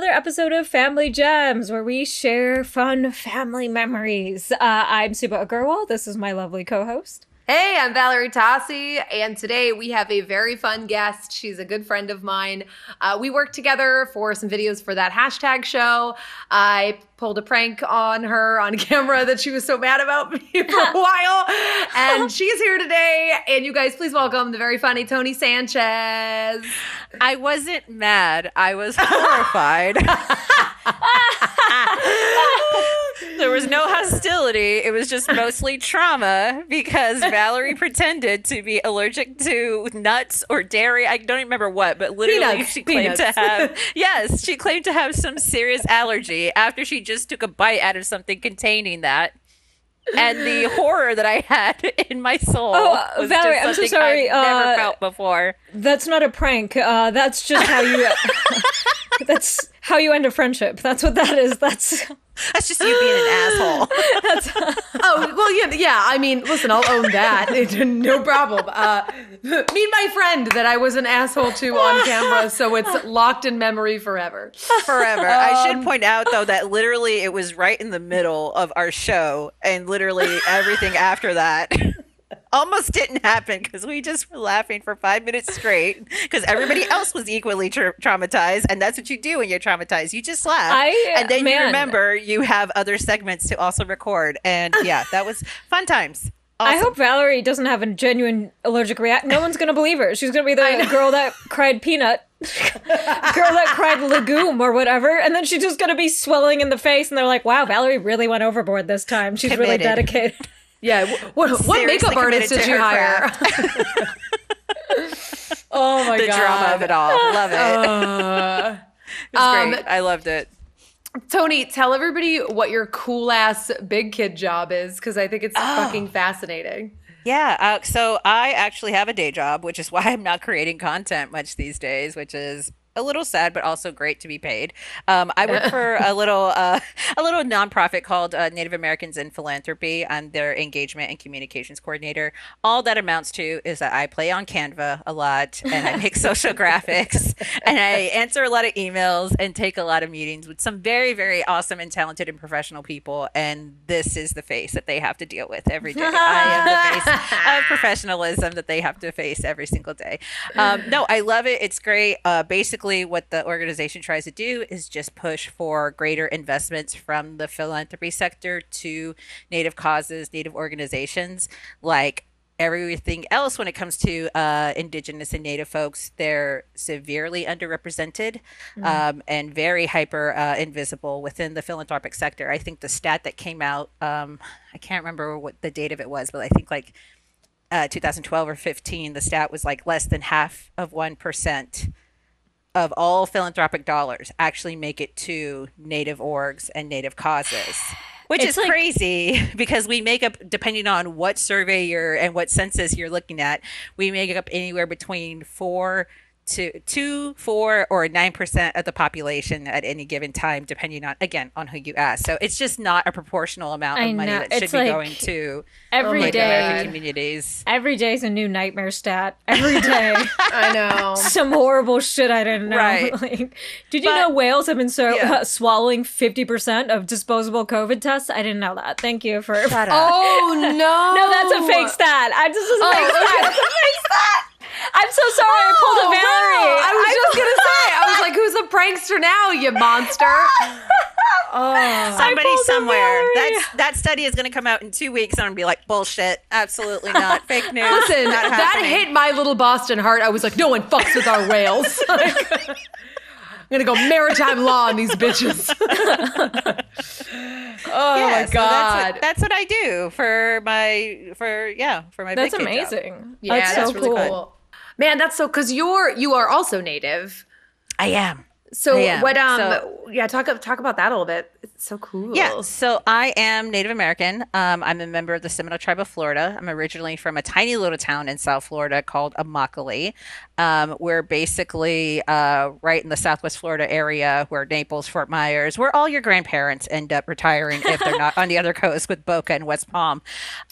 another episode of Family Gems where we share fun family memories. Uh, I'm Subhah Agarwal. This is my lovely co host. Hey, I'm Valerie Tosi, and today we have a very fun guest. She's a good friend of mine. Uh, we worked together for some videos for that hashtag show. I pulled a prank on her on camera that she was so mad about me for a while, and she's here today. And you guys, please welcome the very funny Toni Sanchez. I wasn't mad. I was horrified. There was no hostility. It was just mostly trauma because Valerie pretended to be allergic to nuts or dairy. I don't even remember what, but literally Peanuts. she claimed Peanuts. to have yes, she claimed to have some serious allergy after she just took a bite out of something containing that. And the horror that I had in my soul Oh, was Valerie, I'm so sorry, I've never uh, felt before. That's not a prank. Uh, that's just how you. that's how you end a friendship. That's what that is. That's. That's just you being an asshole. Oh well, yeah, yeah. I mean, listen, I'll own that. no problem. Uh, meet my friend that I was an asshole to on camera, so it's locked in memory forever. forever. I Um, should point out though that literally it was right in the middle of our show, and literally everything after that almost didn't happen because we just were laughing for five minutes straight because everybody else was equally tra- traumatized, and that's what you do when you're traumatized. You just laugh, I- and then man. you remember you have other segments to also record, and yeah, that was fun times. I hope Valerie doesn't have a genuine allergic reaction. No one's gonna believe her. She's gonna be the girl that cried peanut, girl that cried legume or whatever, and then she's just gonna be swelling in the face. And they're like, "Wow, Valerie really went overboard this time. She's really dedicated." Yeah. wh- What, what makeup artist did you hire? oh my the god. The drama of it all. Love it. Uh, it um, great. I loved it. Toni, tell everybody what your cool ass big kid job is because I think it's fucking fascinating. Yeah. Uh, so I actually have a day job, which is why I'm not creating content much these days, which is a little sad, but also great to be paid. Um, I work for a little uh, a little nonprofit called uh, Native Americans in Philanthropy. I'm their engagement and communications coordinator. All that amounts to is that I play on Canva a lot, and I make social graphics, and I answer a lot of emails and take a lot of meetings with some very very awesome and talented and professional people. And this is the face that they have to deal with every day. I am the face of professionalism that they have to face every single day. Um, no, I love it. It's great. Uh, basically, what the organization tries to do is just push for greater investments from the philanthropy sector to Native causes, Native organizations. Like everything else, when it comes to uh, Indigenous and Native folks, they're severely underrepresented um, and very hyper uh, invisible within the philanthropic sector. I think the stat that came out, um, I can't remember what the date of it was, but I think like uh, 2012 or 15, the stat was like less than half of 1% of all philanthropic dollars actually make it to native orgs and native causes. Which It's is like- crazy because we make up, depending on what survey you're and what census you're looking at, we make up anywhere between four to two, four, or nine percent of the population at any given time, depending on again on who you ask. So it's just not a proportional amount of I money know. that should It's be like going to Every my Native day, American God. communities. every day is a new nightmare stat. Every day, I know. some horrible shit I didn't know. Right. Like, did you But- know whales have been so Yeah. uh, swallowing fifty percent of disposable COVID tests? I didn't know that. Thank you for. Shut up. Oh no! No, that's a fake stat. I just was a Oh, fake okay. That's a fake stat. I'm so sorry. I pulled a Oh, Valerie. wow. I was just gonna say. I was like, "Who's a prankster now, you monster?" oh, Somebody somewhere. Valerie. That's that study is going to come out in two weeks. and I'm going to be like, bullshit. Absolutely not. Fake news. listen, Not that happening. hit my little Boston heart. I was like, "No one fucks with our whales." Like, I'm gonna go maritime law on these bitches. oh Yeah, my so god, That's what, that's what I do for my for yeah for my. That's big kid job. amazing. yeah, that's, that's, so really cool. cool. Man, that's so because you're you are also native. I am. So I am. what? Um, So- yeah, talk talk about that a little bit. It's so cool. Yeah, so I am Native American. Um, I'm a member of the Seminole Tribe of Florida. I'm originally from a tiny little town in South Florida called Immokalee. Um, we're basically uh, right in the Southwest Florida area where Naples, Fort Myers, where all your grandparents end up retiring if they're not on the other coast with Boca and West Palm.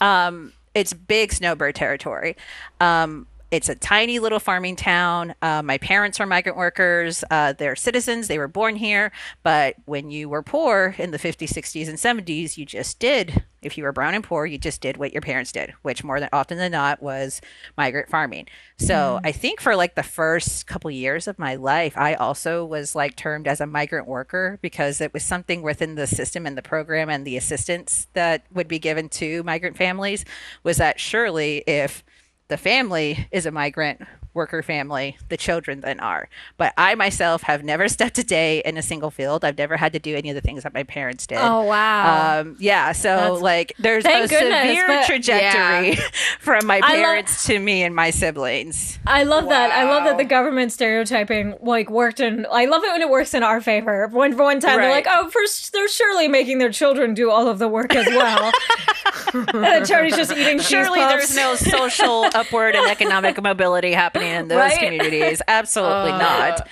Um, it's big snowbird territory. Um, it's a tiny little farming town. Uh, my parents are migrant workers. Uh, they're citizens. They were born here. But when you were poor in the 50s, 60s, and 70s, you just did. If you were brown and poor, you just did what your parents did, which more than often than not was migrant farming. So mm. I think for like the first couple years of my life, I also was like termed as a migrant worker because it was something within the system and the program and the assistance that would be given to migrant families was that surely if the family is a migrant worker family, the children then are. But I myself have never stepped a day in a single field. I've never had to do any of the things that my parents did. Oh wow. Um, yeah. So That's, like, there's a goodness, severe trajectory yeah. from my parents to me and my siblings. I love wow. that. I love that the government stereotyping like worked in. I love it when it works in our favor. When for one time right. they're like, oh, first they're surely making their children do all of the work as well. and then Toni's just eating. Surely there's no social upward and economic mobility happening happening in those right? communities. Absolutely uh, not.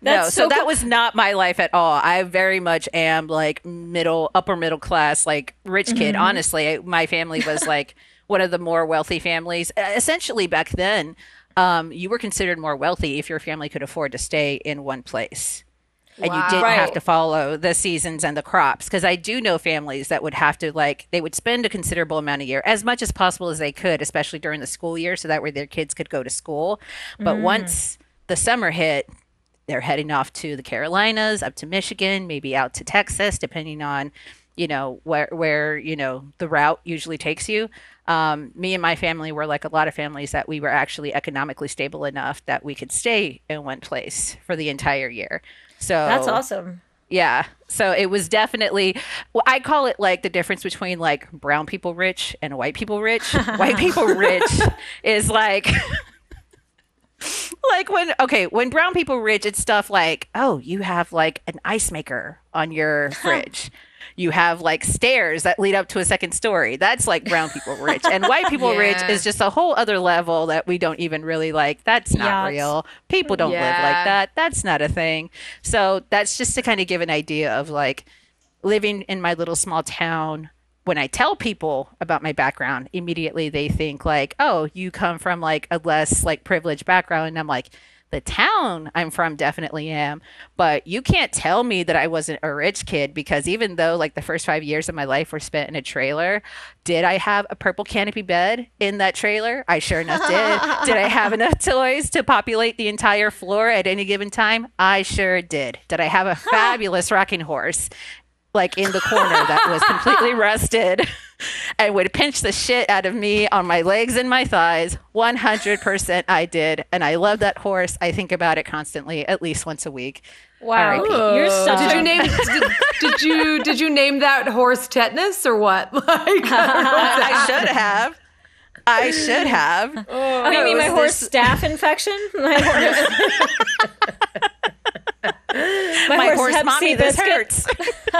no, so, so that cool. was not my life at all. I very much am like middle, upper middle class, like rich kid. Mm-hmm. Honestly, my family was like one of the more wealthy families. Essentially, back then, um, you were considered more wealthy if your family could afford to stay in one place and wow. you didn't right. have to follow the seasons and the crops because i do know families that would have to like they would spend a considerable amount of year as much as possible as they could especially during the school year so that way their kids could go to school but mm. once the summer hit they're heading off to the carolinas up to michigan maybe out to texas depending on you know where where you know the route usually takes you um, me and my family were like a lot of families that we were actually economically stable enough that we could stay in one place for the entire year so that's awesome. Yeah. So it was definitely, well, I call it like the difference between like brown people rich and white people rich. white people rich is like, like when, okay, when brown people rich, it's stuff like, oh, you have like an ice maker on your fridge you have like stairs that lead up to a second story. That's like brown people rich. And white people yeah. rich is just a whole other level that we don't even really like. That's not yes. real. People don't yeah. live like that. That's not a thing. So that's just to kind of give an idea of like living in my little small town when I tell people about my background, immediately they think like, "Oh, you come from like a less like privileged background." And I'm like, the town I'm from definitely am, but you can't tell me that I wasn't a rich kid because even though like the first five years of my life were spent in a trailer, did I have a purple canopy bed in that trailer? I sure enough did. did I have enough toys to populate the entire floor at any given time? I sure did. Did I have a fabulous rocking horse? Like in the corner that was completely rusted and would pinch the shit out of me on my legs and my thighs. 100% I did. And I love that horse. I think about it constantly, at least once a week. Wow, you're such. Did you name? Did, did, you did you name that horse tetanus or what? Like, I should have. I should have. Oh, oh you mean my horse this... staph infection? My horse. My, my horse, horse mommy, this hurts.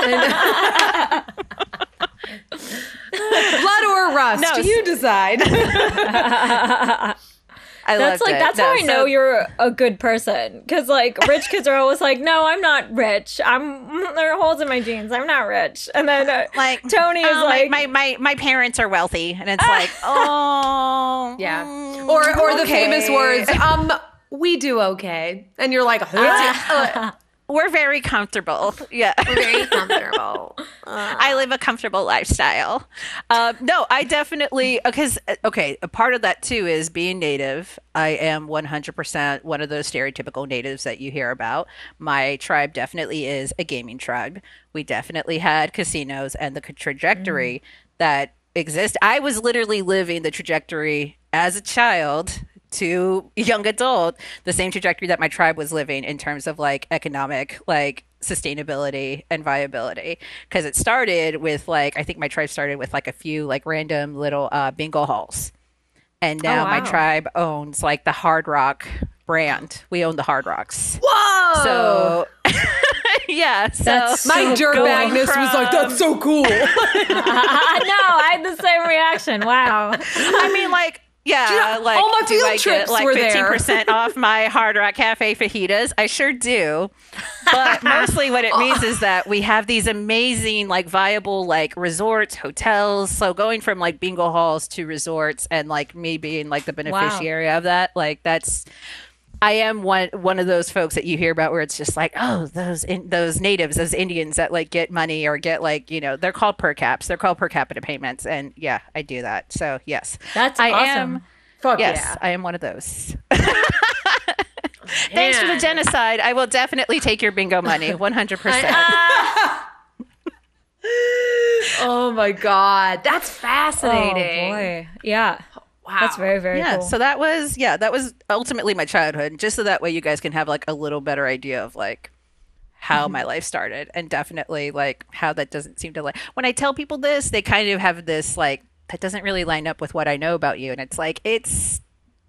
Blood or rust? No, you decide. I that's like it. that's no, how I so... know you're a good person because like rich kids are always like, no, I'm not rich. I'm there are holes in my jeans. I'm not rich. And then uh, like Toni is oh, like, my, my my parents are wealthy, and it's like, oh yeah, or or okay. the famous words, um, we do okay, and you're like, uh, we're very comfortable. Yeah. We're very comfortable. Uh. I live a comfortable lifestyle. Um, no, I definitely, because, uh, okay, a part of that too is being native. I am 100% one of those stereotypical natives that you hear about. My tribe definitely is a gaming tribe. We definitely had casinos and the trajectory mm. that exist. I was literally living the trajectory as a child to young adult the same trajectory that my tribe was living in terms of like economic like sustainability and viability. Because it started with like i think my tribe started with like a few like random little uh, bingo halls. And now oh, wow. my tribe owns like the hard rock brand. We own the hard rocks. Whoa! So yeah so that's my so dirt Magnus from... was like that's so cool. No i had the same reaction. Wow. I mean like Yeah, you know- like all my do field I get trips like were there. percent off my Hard Rock Cafe fajitas? I sure do. But mostly what it means is oh. that we have these amazing, like viable like resorts, hotels. So going from like bingo halls to resorts and like me being like the beneficiary of that, like that's I am one one of those folks that you hear about where it's just like, oh, those in, those natives, those Indians that like get money or get like you know they're called per caps, they're called per capita payments, and yeah, I do that. So yes, That's I awesome. am. Fuck Yes, yeah. I am one of those. Thanks for the genocide. I will definitely take your bingo money, one hundred percent. Ah. Oh my god, that's fascinating. Oh boy, yeah, Wow, that's very very Yeah, cool. so that was yeah, that was ultimately my childhood. Just so that way you guys can have like a little better idea of like how Mm-hmm. my life started and definitely like how that doesn't seem to like when I tell people this, they kind of have this like that doesn't really line up with what I know about you and it's like it's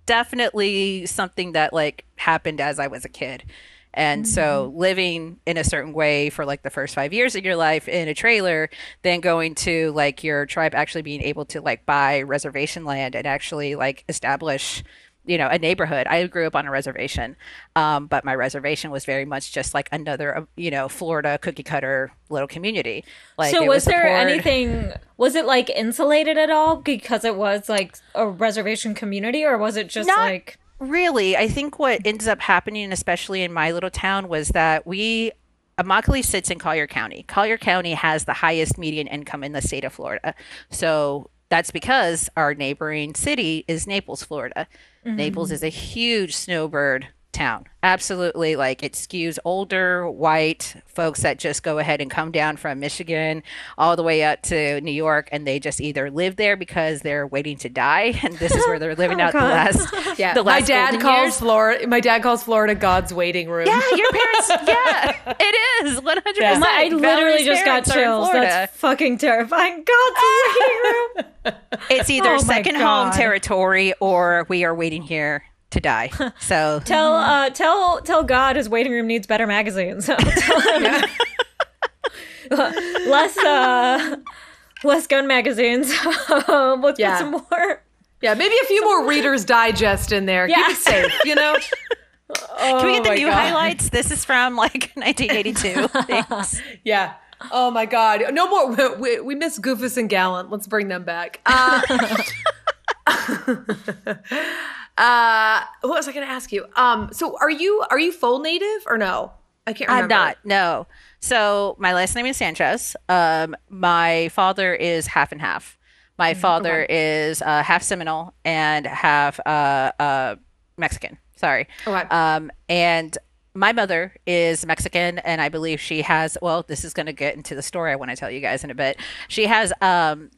definitely something that like happened as I was a kid. And so living in a certain way for like the first 5 years of your life in a trailer, then going to like your tribe actually being able to like buy reservation land and actually like establish you know a neighborhood i grew up on a reservation um, but my reservation was very much just like another uh, you know florida cookie cutter little community like so it was there anything? Was it like insulated at all because it was like a reservation community, or was it just Not like really. I think what ends up happening, especially in my little town, was that we Immokalee sits in Collier County. Collier County has the highest median income in the state of Florida. So that's because our neighboring city is Naples, Florida. Naples mm-hmm. is a huge snowbird town. Absolutely like it skews older white folks that just go ahead and come down from Michigan all the way up to New York and they just either live there because they're waiting to die and this is where they're living oh, out the last Yeah, the my dad calls years. Florida. My dad calls Florida God's waiting room. Yeah, your parents. yeah, it is one hundred Yeah. percent. My, I literally just got chills. That's fucking terrifying. God's waiting room. It's either Oh second home territory or we are waiting here to die. So Tell uh tell tell God his waiting room needs better magazines. Less uh less gun magazines. Um, Let's Yeah. put some more. Yeah, maybe a few more Reader's Digest in there. Yeah. Keep it safe, you know? can we get the new God. highlights? This is from like 1982. Thanks. Yeah. Oh my God. No more. We, we miss Goofus and Gallant. Let's bring them back. Uh, uh, what was I going to ask you? Um, so are you are you full native or no? I can't remember. I'm not. No. So my last name is Sanchez. Um, my father is half and half. My father is uh, half Seminole and half uh, uh, Mexican. Sorry. Okay. Um, and my mother is Mexican, and I believe she has. Well, this is going to get into the story I want to tell you guys in a bit. She has um,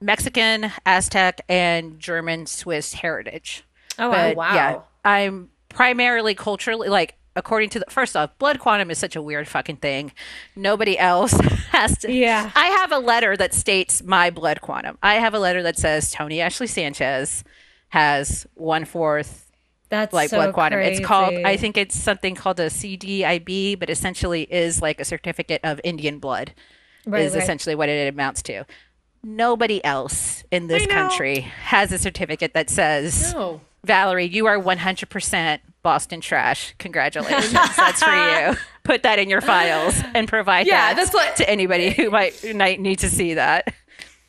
Mexican, Aztec, and German Swiss heritage. Oh But wow. yeah, I'm primarily culturally like according to the first off, blood quantum is such a weird fucking thing. Nobody else has to. Yeah. I have a letter that states my blood quantum. I have a letter that says Toni Ashley Sanchez has one fourth That's like so blood quantum. It's called. I think it's something called a CDIB, but essentially is like a certificate of Indian blood. Right, is right. essentially what it amounts to. Nobody else in this country has a certificate that says No. Valerie, you are 100% Boston trash. Congratulations. that's for you. Put that in your files and provide Yeah, that that's what- to anybody who might, who might need to see that.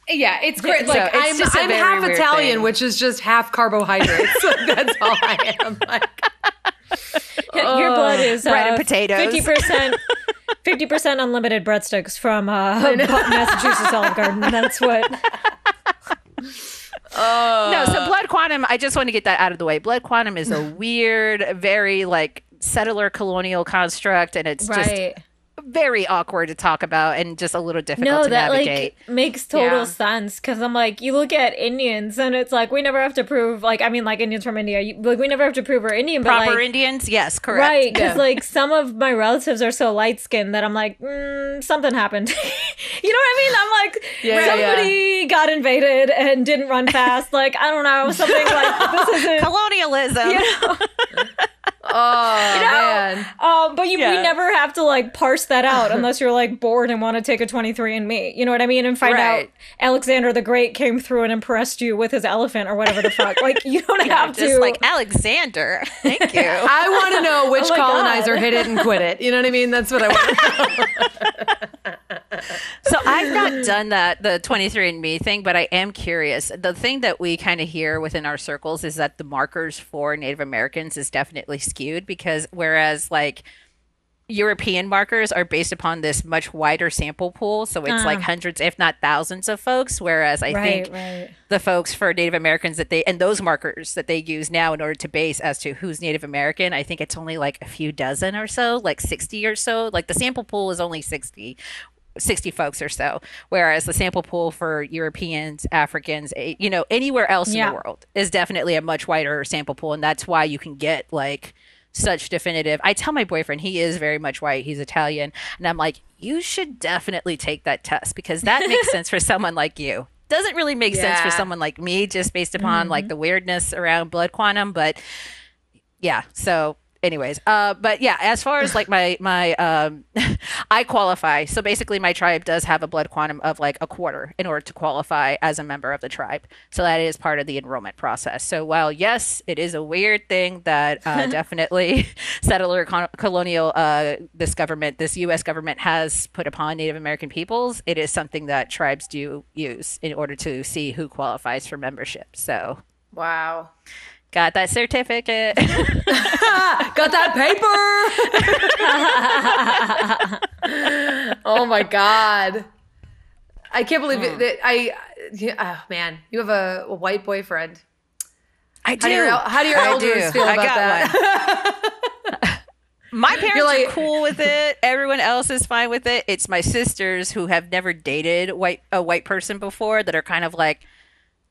Yeah, it's great. So Like it's I'm, just a I'm very half Italian, thing. which is just half carbohydrates. Like, that's all I am. Like, Your blood is bread uh, and potatoes. Fifty percent. Fifty percent unlimited breadsticks from uh, Massachusetts Olive Garden. That's what. No, so blood quantum, I just want to get that out of the way. Blood quantum is a weird, very like settler colonial construct, and it's just Right. Very awkward to talk about and just a little difficult No, to that navigate. like makes total Yeah. sense because I'm like, you look at Indians and it's like we never have to prove. Like, I mean, like Indians from India, you, like we never have to prove we're Indian, but Proper like. Indians? Yes, correct. Right, because Yeah. like some of my relatives are so light skinned that I'm like, mm, something happened. you know what I mean? I'm like, Yeah, somebody got invaded and didn't run fast. like, I don't know, something like this isn't. Colonialism. You know? Oh man. Um, but you, we never have to like parse that out unless you're like bored and want to take a 23andMe. You know what I mean? And find Right. out Alexander the Great came through and impressed you with his elephant or whatever the fuck. Like you don't have to. Just to. like Alexander. Thank you. I want to know which Oh colonizer God. hit it and quit it. You know what I mean? That's what I want. So I've not done that, the 23andMe thing, but I am curious. The thing that we kind of hear within our circles is that the markers for Native Americans is definitely skewed because whereas like European markers are based upon this much wider sample pool, so it's like ah. hundreds, if not thousands, of folks. Whereas I right, think right. the folks for Native Americans that they and those markers that they use now in order to base as to who's Native American, I think it's only like a few dozen or so, like 60 or so. Like the sample pool is only 60. 60 folks or so whereas the sample pool for Europeans, Africans, you know, anywhere else in the world is definitely a much wider sample pool and that's why you can get like such definitive. I tell my boyfriend he is very much white, he's Italian, and I'm like, "You should definitely take that test because that makes sense for someone like you." Doesn't really make sense for someone like me just based upon like mm-hmm. the weirdness around blood quantum, but yeah so anyways uh but yeah as far as like my my um i qualify. So basically my tribe does have a blood quantum of like a quarter in order to qualify as a member of the tribe. So that is part of the enrollment process. So while yes it is a weird thing that uh, definitely settler con- colonial uh this government this us government has put upon native american peoples it is something that tribes do use in order to see who qualifies for membership. So Wow. Got that certificate Got that paper. oh my god. I can't believe it, hmm. that I. Oh man, you have a, a white boyfriend. I do. How do your, how do your elders do. feel about got that? My parents like- are cool with it. Everyone else is fine with it. It's my sisters who have never dated white a white person before that are kind of like,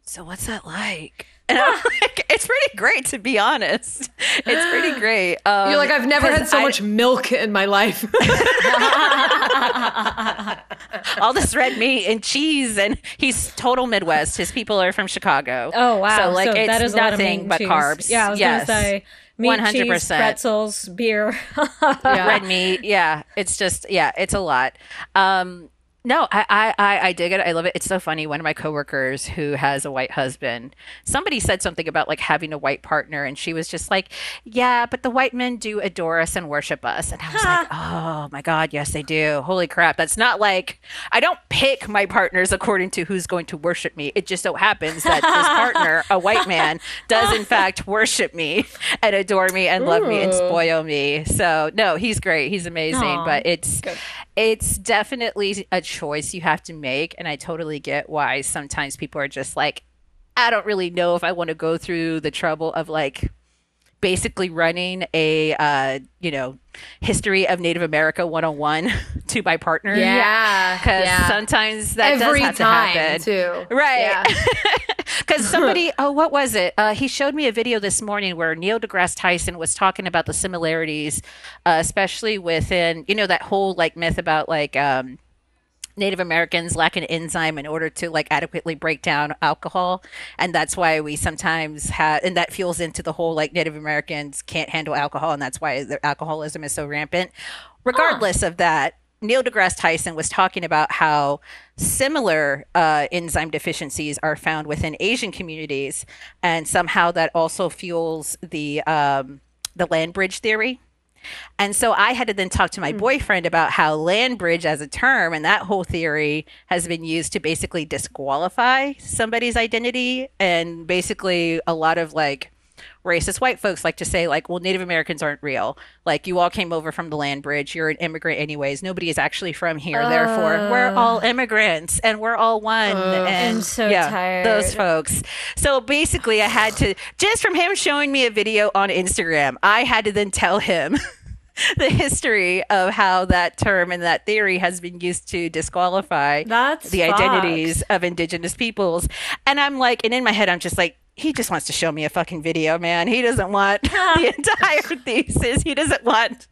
so what's that like? And I'm like, it's pretty great to be honest. It's pretty great. Um, You're like, I've never had so I- much milk in my life. all this red meat and cheese, and he's total Midwest. His people are from Chicago. Oh wow! So like, it's that is nothing but cheese. carbs. Yeah, I was yes. gonna say meat, 100%. pretzels, beer. Yeah. red meat. Yeah, it's just yeah, it's a lot. Um, no, I, I I I dig it. I love it. It's so funny. One of my coworkers who has a white husband, somebody said something about like having a white partner, and she was just like, "Yeah, but the white men do adore us and worship us." And I was like, "Oh my god, yes they do. Holy crap! That's not like I don't pick my partners according to who's going to worship me. It just so happens that this partner, a white man, does in fact worship me and adore me and love me and spoil me. So no, he's great. He's amazing. Aw, but it's it's definitely a choice you have to make, and I totally get why sometimes people are just like, I don't really know if I want to go through the trouble of like basically running a uh, you know history of Native America 101 to my partner. Yeah, Because yeah. sometimes that Every does have time to happen. too. Right. Yeah. Because somebody, oh, what was it? Uh, he showed me a video this morning where Neil deGrasse Tyson was talking about the similarities, uh, especially within, you know, that whole like myth about like um, Native Americans lack an enzyme in order to like adequately break down alcohol, and that's why we sometimes have, and that fuels into the whole like Native Americans can't handle alcohol, and that's why their alcoholism is so rampant. Regardless of that, Neil deGrasse Tyson was talking about how similar uh, enzyme deficiencies are found within Asian communities, and somehow that also fuels the um, the land bridge theory. And so I had to then talk to my hmm. boyfriend about how land bridge as a term and that whole theory has been used to basically disqualify somebody's identity. And basically, a lot of like racist white folks like to say, like, well, Native Americans aren't real. Like, you all came over from the land bridge. You're an immigrant, anyways. Nobody is actually from here. Therefore, we're oh. all immigrants and we're all one. and I'm so yeah, tired. Those folks. So basically, I had to, just from him showing me a video on Instagram, I had to then tell him the history of how that term and that theory has been used to disqualify That's the fucked. identities of indigenous peoples. And I'm like, and in my head, I'm just like, he just wants to show me a fucking video, man. He doesn't want the entire thesis. He doesn't want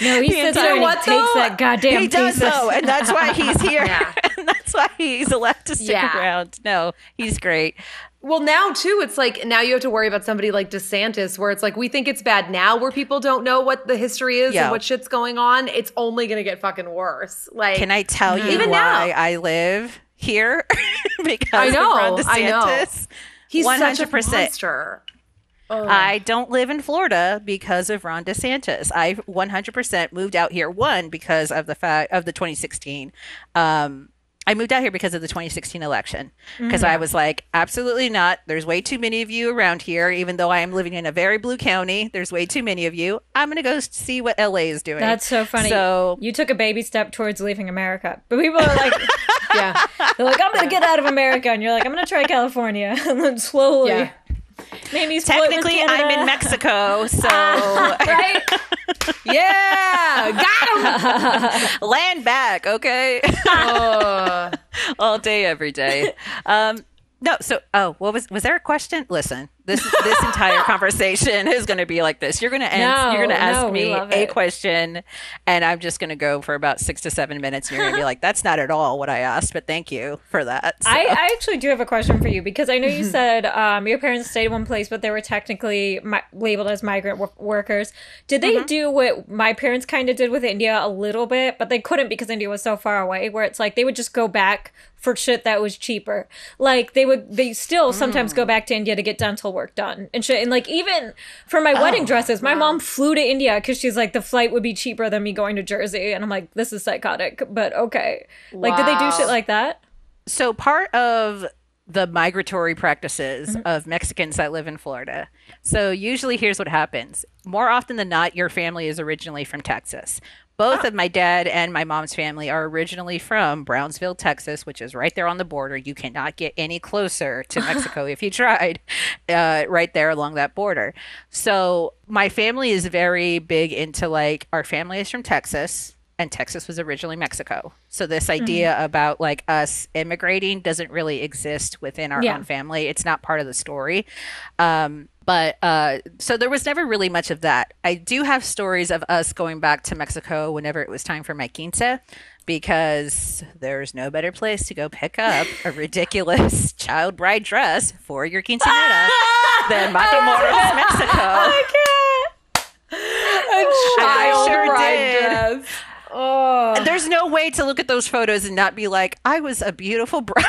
No, he The sits entire- there and he What, takes though? that goddamn he does thesis. though, and that's why he's here. Yeah. and that's why he's allowed to stick Yeah. around. No, he's great. Well, now too, it's like now you have to worry about somebody like DeSantis, where it's like we think it's bad now, where people don't know what the history is Yeah. and what shit's going on. It's only going to get fucking worse. Like, Can I tell you Even why now. I live here? because I know, of Ron I know. DeSantis. he's such a 100%. monster. Oh. I don't live in Florida because of Ron DeSantis. I 100% moved out here one because of the fact of the 2016. Um, I moved out here because of the 2016 election because mm-hmm. I was like, absolutely not. There's way too many of you around here. Even though I am living in a very blue county, there's way too many of you. I'm gonna go see what LA is doing. That's so funny. So you took a baby step towards leaving America, but people are like, Yeah, they're like, I'm gonna get out of America, and you're like, I'm gonna try California, and then slowly, Yeah. With technically, I'm in Mexico, so right? yeah, got him. land back, okay. Oh. all day, every day. Um, no, so oh, what was was there a question? Listen, this this entire conversation is going to be like this. You're going to No, ask, you're going to ask no, me a question, and I'm just going to go for about six to seven minutes. And you're going to be like, "That's not at all what I asked," but thank you for that. So- I, I actually do have a question for you because I know you said um, your parents stayed in one place, but they were technically mi- labeled as migrant wo- workers. Did they Mm-hmm. do what my parents kind of did with India a little bit, but they couldn't because India was so far away? Where it's like they would just go back for shit that was cheaper. Like they would, they still sometimes Mm. go back to India to get dental work done and shit. And like even for my Oh, wedding dresses, my mom flew to India because she's like the flight would be cheaper than me going to Jersey, and I'm like, this is psychotic, but okay. Like, did they do shit like that? so part of the migratory practices Mm-hmm. of Mexicans that live in Florida. So usually here's what happens. More often than not your family is originally from Texas. Both of my dad and my mom's family are originally from Brownsville, Texas, which is right there on the border. You cannot get any closer to Mexico if you tried, uh, right there along that border. So my family is very big into like, our family is from Texas and Texas was originally Mexico. So this idea about like us immigrating doesn't really exist within our Yeah. own family. It's not part of the story. Um, but uh, so there was never really much of that. I do have stories of us going back to Mexico whenever it was time for my quince because there's no better place to go pick up a ridiculous child bride dress for your quinceanera than Matamoros, Mexico. A I child sure bride did. dress. Oh. There's no way to look at those photos and not be like, I was a beautiful bride.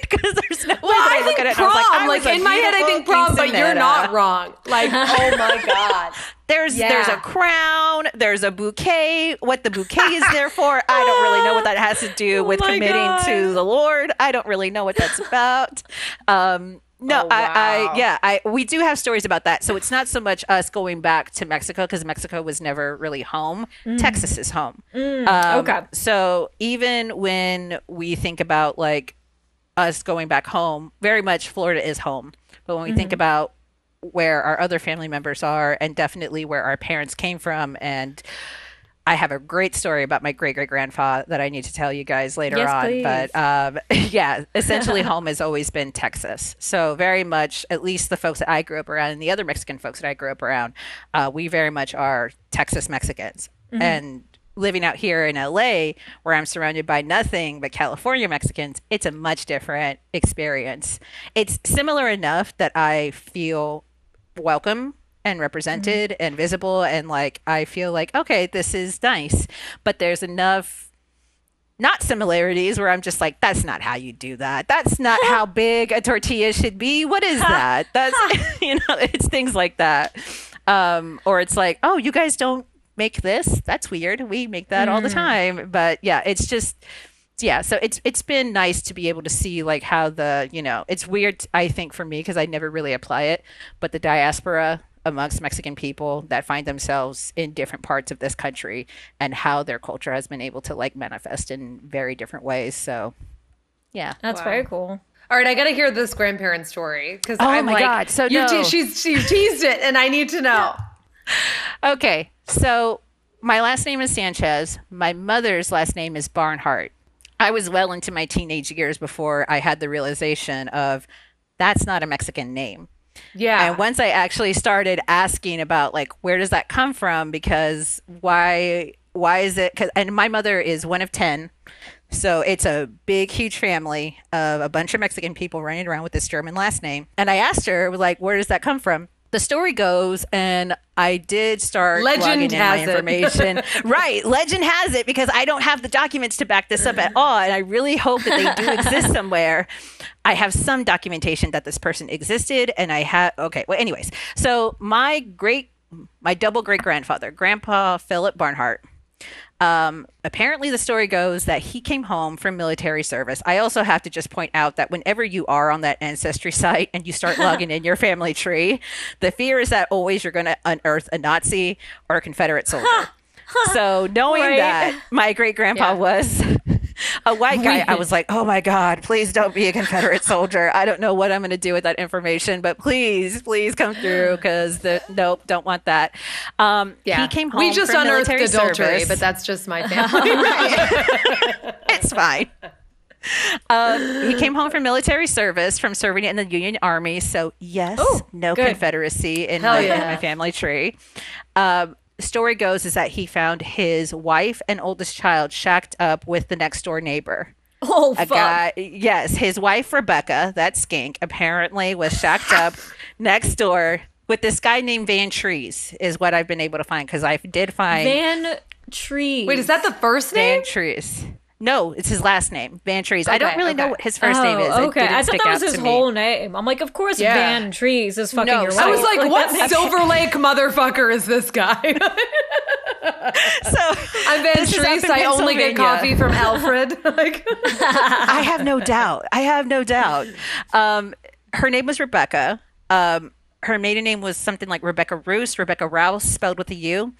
Because there's no way Well, that I, I look at it. and. I was like, I like a in my head, I think prom, but you're not wrong. Like, oh my god. There's there's a crown, there's a bouquet. What the bouquet is there for, I don't really know what that has to do with Oh my committing God. to the Lord. I don't really know what that's about. Um, no, Oh, I, wow. I, yeah, I, we do have stories about that. So it's not so much us going back to Mexico because Mexico was never really home. Texas is home. Um, Mm. okay. So even when we think about like us going back home, very much Florida is home. But when we think about where our other family members are and definitely where our parents came from and I have a great story about my great great grandfather that I need to tell you guys later Yes, on. please. But um, yeah, essentially home has always been Texas. So very much, at least the folks that I grew up around and the other Mexican folks that I grew up around, uh, we very much are Texas Mexicans. Mm-hmm. And living out here in LA, where I'm surrounded by nothing but California Mexicans, it's a much different experience. It's similar enough that I feel welcome and represented and visible and like I feel like okay this is nice. But there's enough not similarities where I'm just like that's not how you do that. That's not how big a tortilla should be. What is that? That's you know it's things like that. Um or it's like oh you guys don't make this? That's weird. We make that all the time. But yeah it's just yeah so it's it's been nice to be able to see like how the you know it's weird i think for me because i never really apply it but the diaspora amongst mexican people that find themselves in different parts of this country and how their culture has been able to like manifest in very different ways so yeah That's Wow. very cool. All right, I got to hear this grandparent story because Oh I'm my like, God, so you no. she's she teased it, and I need to know. Okay, so my last name is Sanchez. My mother's last name is Barnhart. I was well into my teenage years before I had the realization of that's not a Mexican name. Yeah. And once I actually started asking about like where does that come from because why why is it cuz and my mother is one of 10. So it's a big huge family of a bunch of Mexican people running around with this German last name. And I asked her like where does that come from? The story goes, and I did start Legend in has it. information. right, legend has it because I don't have the documents to back this up at all, and I really hope that they do exist somewhere. I have some documentation that this person existed, and I have. Okay, well, anyways, so my great, my double great grandfather, Grandpa Philip Barnhart. Um, apparently, the story goes that he came home from military service. I also have to just point out that whenever you are on that ancestry site and you start logging in your family tree, the fear is that always you're going to unearth a Nazi or a Confederate soldier. So, knowing Right. that my great grandpa Yeah. was a white guy, I was like, oh my God, please don't be a Confederate soldier. I don't know what I'm going to do with that information, but please, please come through because the nope, don't want that. Um, yeah. He came home. We just from unearthed military adultery, service. but that's just my family. it's fine. Um, he came home from military service from serving in the Union Army. So yes, Oh, no good. Confederacy in my, yeah. in my family tree. Um, story goes is that he found his wife and oldest child shacked up with the next door neighbor. Oh, A fuck. guy, yes, his wife Rebecca, that skink, apparently was shacked up next door with this guy named Van Trees, is what I've been able to find because I did find Van Trees. Wait, is that the first name? Van Trees. No, it's his last name, Van Trees. I don't Okay, really know what his first name is. It Oh, okay. didn't I thought stick that was his to me. whole name. I'm like, of course, Yeah. Van Trees is fucking No, your so- wife. I was like, what that- Silver Lake motherfucker is this guy? So I'm Van This is up Treese. in I only get coffee from Alfred. like, I have no doubt. I have no doubt. Um, her name was Rebecca. Um, her maiden name was something like Rebecca Roos, Rebecca Rouse, spelled with a U.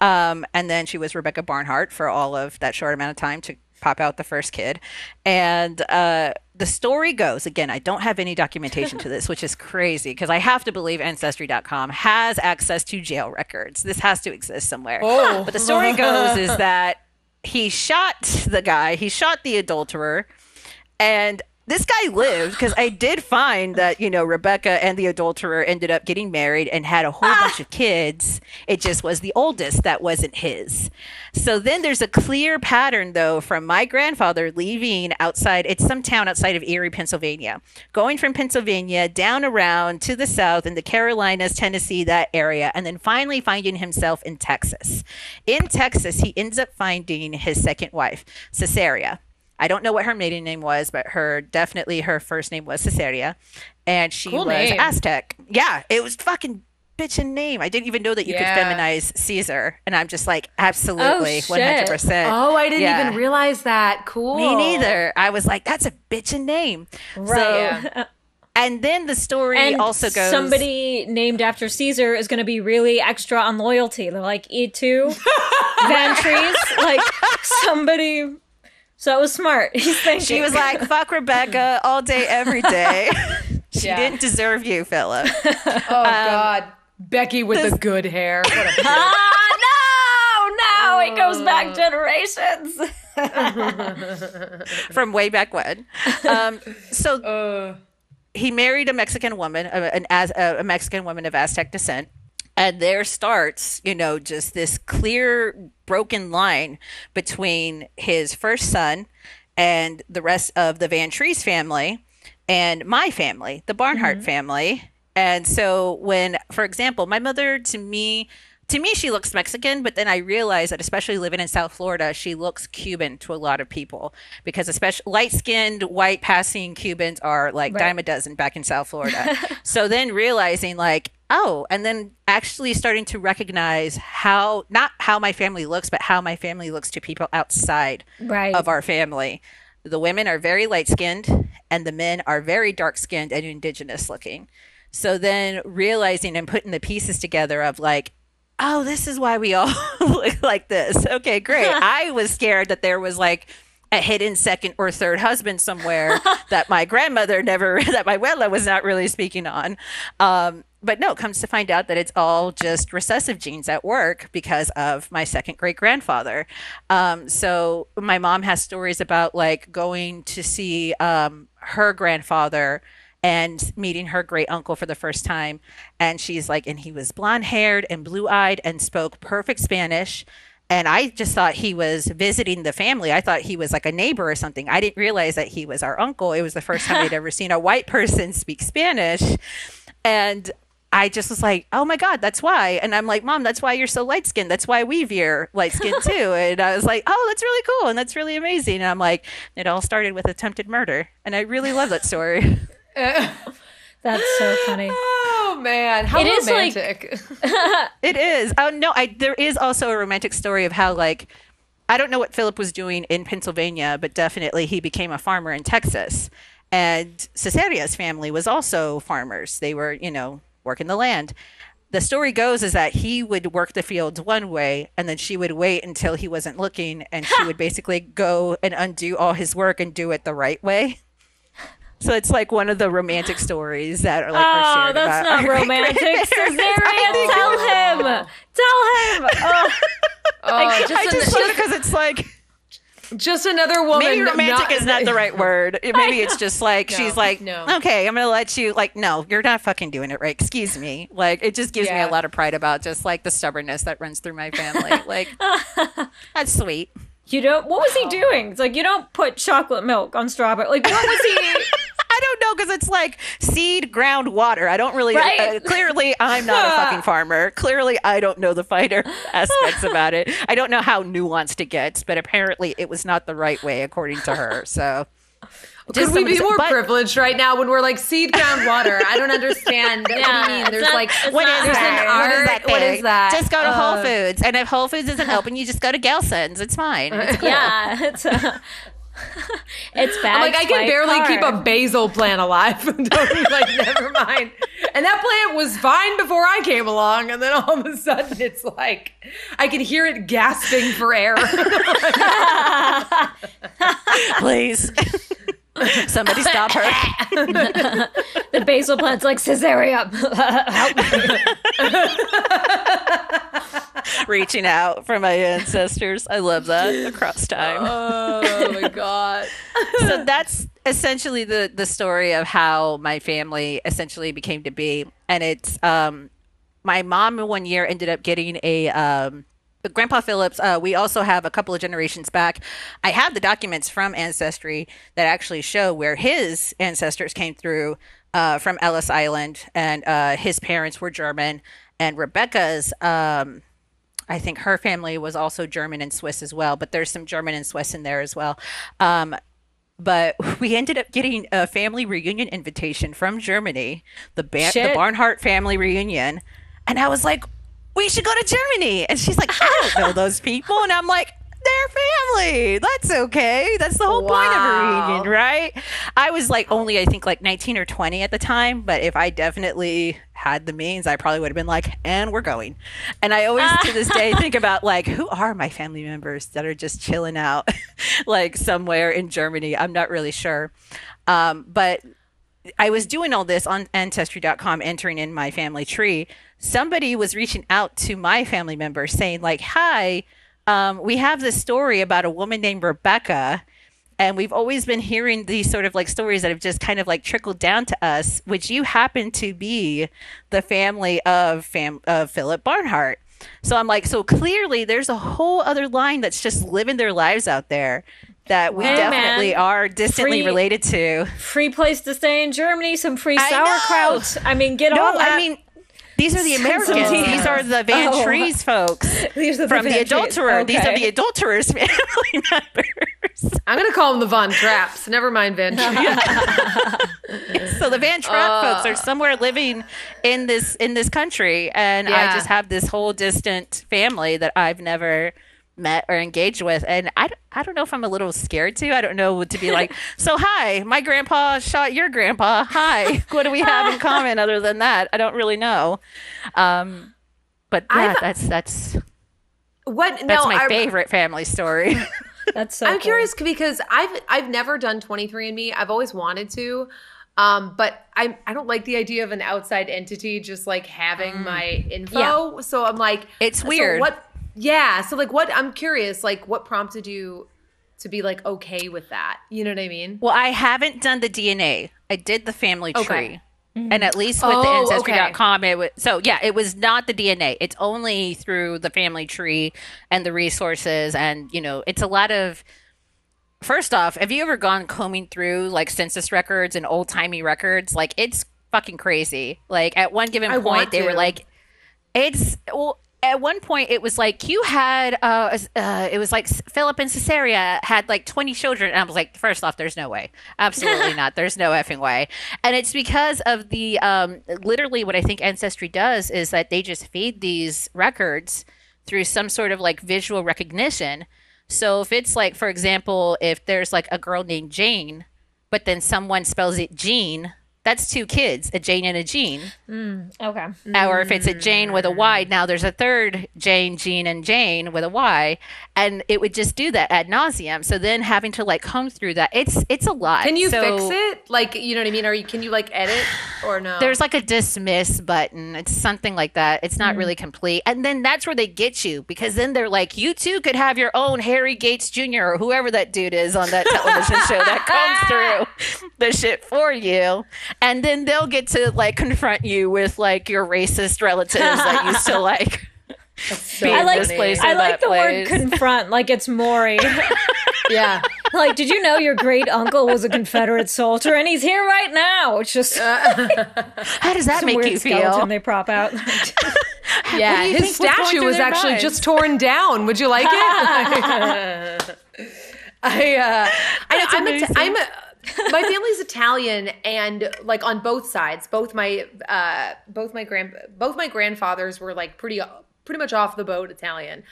Um, and then she was Rebecca Barnhart for all of that short amount of time to pop out the first kid. And uh, the story goes again, I don't have any documentation to this, which is crazy because I have to believe Ancestry.com has access to jail records. This has to exist somewhere. Oh. But the story goes is that he shot the guy, he shot the adulterer, and this guy lived because I did find that, you know, Rebecca and the adulterer ended up getting married and had a whole ah! bunch of kids. It just was the oldest that wasn't his. So then there's a clear pattern, though, from my grandfather leaving outside, it's some town outside of Erie, Pennsylvania, going from Pennsylvania down around to the south in the Carolinas, Tennessee, that area, and then finally finding himself in Texas. In Texas, he ends up finding his second wife, Caesarea. I don't know what her maiden name was, but her definitely her first name was Caesarea, and she Cool was name. Aztec. Yeah, it was fucking bitchin' name. I didn't even know that you Yeah. could feminize Caesar, and I'm just like absolutely oh, one hundred percent. oh, I didn't Yeah. even realize that. Cool. Me neither. I was like, that's a bitchin' name. Right. So, and then the story and also goes. somebody named after Caesar is going to be really extra on loyalty. They're like E2, Van Trees, like somebody. So it was smart. He's thinking. She was like, "Fuck Rebecca all day, every day." she Yeah. didn't deserve you, Philip. Oh God, Becky with the good hair. What a ah, no, no, it goes back generations. from way back when. Um, so he married a Mexican woman, a, an a, a Mexican woman of Aztec descent, and there starts, you know, just this clear broken line between his first son and the rest of the Van Trees family and my family, the Barnhart mm-hmm. family. And so when, for example, my mother to me to me she looks Mexican, but then I realize that especially living in South Florida, she looks Cuban to a lot of people because especially light-skinned white passing Cubans are like Right. dime a dozen back in South Florida. so then realizing like oh, and then actually starting to recognize how not how my family looks, but how my family looks to people outside Right. of our family. The women are very light skinned and the men are very dark skinned and indigenous looking. So then realizing and putting the pieces together of like, oh, this is why we all look like this. Okay, great. I was scared that there was like a hidden second or third husband somewhere that my grandmother never, that my abuela was not really speaking on. Um, but no, it comes to find out that it's all just recessive genes at work because of my second great grandfather. Um, so my mom has stories about like going to see um, her grandfather and meeting her great uncle for the first time. And she's like, and he was blonde haired and blue eyed and spoke perfect Spanish. And I just thought he was visiting the family. I thought he was like a neighbor or something. I didn't realize that he was our uncle. It was the first time I'd ever seen a white person speak Spanish. And I just was like, oh my God, that's why. And I'm like, Mom, that's why you're so light skinned. That's why we veer light skinned too. and I was like, oh, that's really cool. And that's really amazing. And I'm like, it all started with attempted murder. And I really love that story. Uh, that's so funny. Oh man, how It is, like- romantic! It is. Oh no, I there is also a romantic story of how like I don't know what Philip was doing in Pennsylvania, but definitely he became a farmer in Texas. And Cesaria's family was also farmers. They were, you know, working the land. The story goes is that he would work the fields one way and then she would wait until he wasn't looking and she would basically go and undo all his work and do it the right way. So it's like one of the romantic stories that are like Oh, that's about not romantic. Tell him. Tell him. Oh, Oh, just, I just love it because it's like just another woman. maybe romantic not- is not the right word. Maybe it's just like No, she's like, no. okay, I'm gonna let you. Like, no, you're not fucking doing it right. Excuse me. Like, it just gives me a lot of pride about just like the stubbornness that runs through my family. Like, that's sweet. you don't. What was he oh. doing? It's like you don't put chocolate milk on strawberry. Like what was he? I don't know because it's like seed ground water. I don't really. Right. Uh, clearly, I'm not a fucking farmer. Clearly, I don't know the finer aspects about it. I don't know how nuanced it gets, but apparently, it was not the right way according to her. So. Could we be more but- privileged right now when we're like seed ground water? I don't understand. what do Yeah, you mean? There's not- like What is there's that? What is that What is that? Just go to Whole Uh, Foods, and if Whole Foods isn't open, you just go to Gelson's. It's fine. It's cool. Yeah, it's uh, it's bad. I'm like I can barely keep a basil plant alive. Don't- like never mind. And that plant was fine before I came along, and then all of a sudden it's like I can hear it gasping for air. Please, somebody stop her. the basil plant's like Caesarea. Help. Reaching out for my ancestors. I love that across time. oh my god. so that's essentially the the story of how my family essentially became to be and it's um my mom one year ended up getting a um grandpa phillips uh, we also have a couple of generations back. I have the documents from ancestry that actually show where his ancestors came through uh, from ellis island and uh, his parents were german. And rebecca's um, I think her family was also German and Swiss as well, but there's some German and Swiss in there as well. Um, but we ended up getting a family reunion invitation from Germany, the ba- the Barnhart family reunion, and I was like, "We should go to Germany." And she's like, "I don't know those people," and I'm like. They're family. That's okay. That's the whole point of a reunion, right? I was like only, I think, like 19 or 20 at the time. But if I definitely had the means, I probably would have been like, and we're going. And I always to this day think about like, who are my family members that are just chilling out like somewhere in Germany? I'm not really sure. Um, but I was doing all this on ancestry.com, entering in my family tree. Somebody was reaching out to my family member saying, like, hi, um, we have this story about a woman named Rebecca. And we've always been hearing these sort of like stories that have just kind of like trickled down to us, which you happen to be the family of fam- of Philip Barnhart. So I'm like, so clearly there's a whole other line that's just living their lives out there that we Hey, definitely man. are distantly Free- related to. free place to stay in Germany. Some free I sauerkraut. I mean, get No, on that. I mean these are the Americans. Sensitive. These are the Van Oh. Trees folks These are the from the Van Trees. adulterer. These are the adulterers family members. I'm gonna call them the Von Traps. Never mind Van Trapp. So the Van Trapp Uh. folks are somewhere living in this in this country, and I just have this whole distant family that I've never met or engaged with, and I, I don't know if I'm a little scared to. I don't know what to be like. so hi, my grandpa shot your grandpa. Hi, what do we have in common other than that? I don't really know. Um, but yeah, I've- that's that's What? that's no, my I, favorite family story. That's so. I'm cool. curious because I've I've never done 23andMe. I've always wanted to. Um, but I I don't like the idea of an outside entity just like having my info. Yeah. So I'm like, It's so weird. what? Yeah. So like, what? I'm curious. Like, what prompted you to be like okay with that. You know what I mean? Well, I haven't done the DNA. I did the family tree. Okay. And at least with Oh, the okay. ancestry.com it was so yeah, it was not the DNA. It's only through the family tree and the resources and you know, it's a lot of First off, have you ever gone combing through like census records and old timey records? Like it's fucking crazy. Like at one given I point, want they were like, it's well. At one point, it was like you had, uh, uh, it was like Philip and Caesarea had like 20 children. And I was like, first off, there's no way. Absolutely not. There's no effing way. And it's because of the, um, literally what I think Ancestry does is that they just feed these records through some sort of like visual recognition. So if it's like, for example, if there's like a girl named Jane, but then someone spells it Jean, that's two kids, a Jane and a Jean. Mm, okay. Or if it's a Jane with a Y, now there's a third Jane, Jean, and Jane with a Y, and it would just do that ad nauseum. So then having to like comb through that, it's it's a lot. Can you So fix it? Like, you know what I mean? Or you, can you like edit or no? There's like a dismiss button. It's something like that. It's not mm. really complete. And then that's where they get you because then they're like, you too could have your own Harry Gates Jr. or whoever that dude is on that television show that comes through the shit for you. And then they'll get to like confront you with like your racist relatives that used to like so be I in like this place I like the place. word confront like it's Maury. yeah. like, did you know your great uncle was a Confederate soldier and he's here right now? It's just How does that some make weird you skeleton feel? they prop out. Yeah. His think was going statue was actually minds? just torn down. Would you like it? I, uh, I, I'm, a, I'm a, my family's Italian, and like on both sides, both my uh, both my grand both my grandfathers were like pretty pretty much off the boat Italian.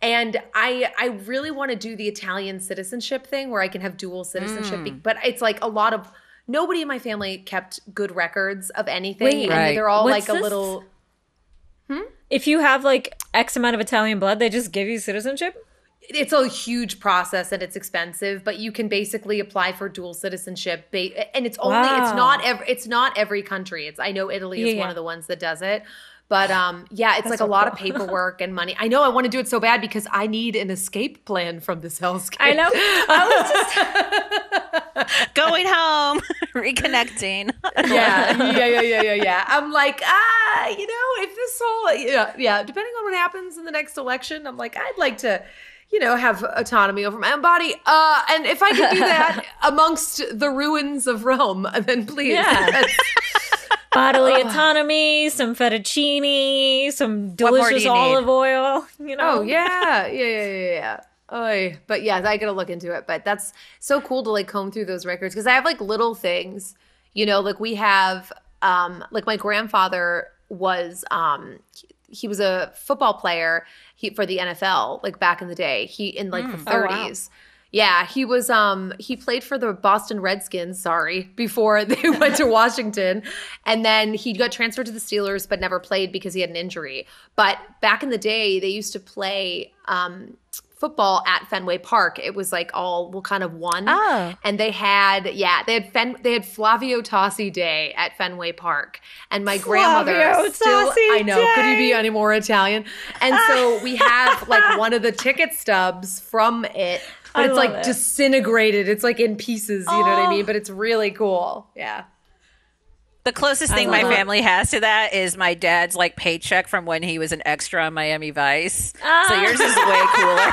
And I I really want to do the Italian citizenship thing where I can have dual citizenship, Mm. but it's like a lot of nobody in my family kept good records of anything, Wait, and Right. they're all what's like a this? little. if you have like X amount of Italian blood, they just give you citizenship? It's a huge process and it's expensive but you can basically apply for dual citizenship ba- and it's only it's not every it's not every country it's i know italy is Yeah, one yeah. of the ones that does it but um yeah it's like so a lot of cool. paperwork and money i know i want to do it so bad because i need an escape plan from this hellscape I know. I was just Going home, reconnecting. yeah, yeah, yeah, yeah, yeah, yeah. I'm like, ah, you know, if this whole, yeah, yeah, depending on what happens in the next election, I'm like, I'd like to, you know, have autonomy over my own body. Uh, and if I could do that amongst the ruins of Rome, then please. Yeah. Bodily autonomy, some fettuccine, some delicious you need? olive oil. You know. oh yeah, yeah, yeah, yeah, yeah. Oy. But yeah, I gotta look into it. But that's so cool to like comb through those records because I have like little things, you know, like we have, um, like my grandfather was, um, he was a football player he, for the NFL, like back in the day. He in like the Oh, wow. 30s. Yeah, he was um he played for the Boston Redskins, sorry, before they went to Washington. And then he got transferred to the Steelers but never played because he had an injury. But back in the day, they used to play um football at Fenway Park. It was like all well kind of one. Oh. And they had yeah, they had Fen- they had Flavio Tosi Day at Fenway Park. And my grandmother Flavio still Tosi I know, could you be any more Italian? And so we have like one of the ticket stubs from it but I it's like it. disintegrated. It's like in pieces, you know what I Oh. mean? But it's really cool. Yeah. The closest thing my it. family has to that is my dad's like paycheck from when he was an extra on Miami Vice. So Ah. yours is way cooler.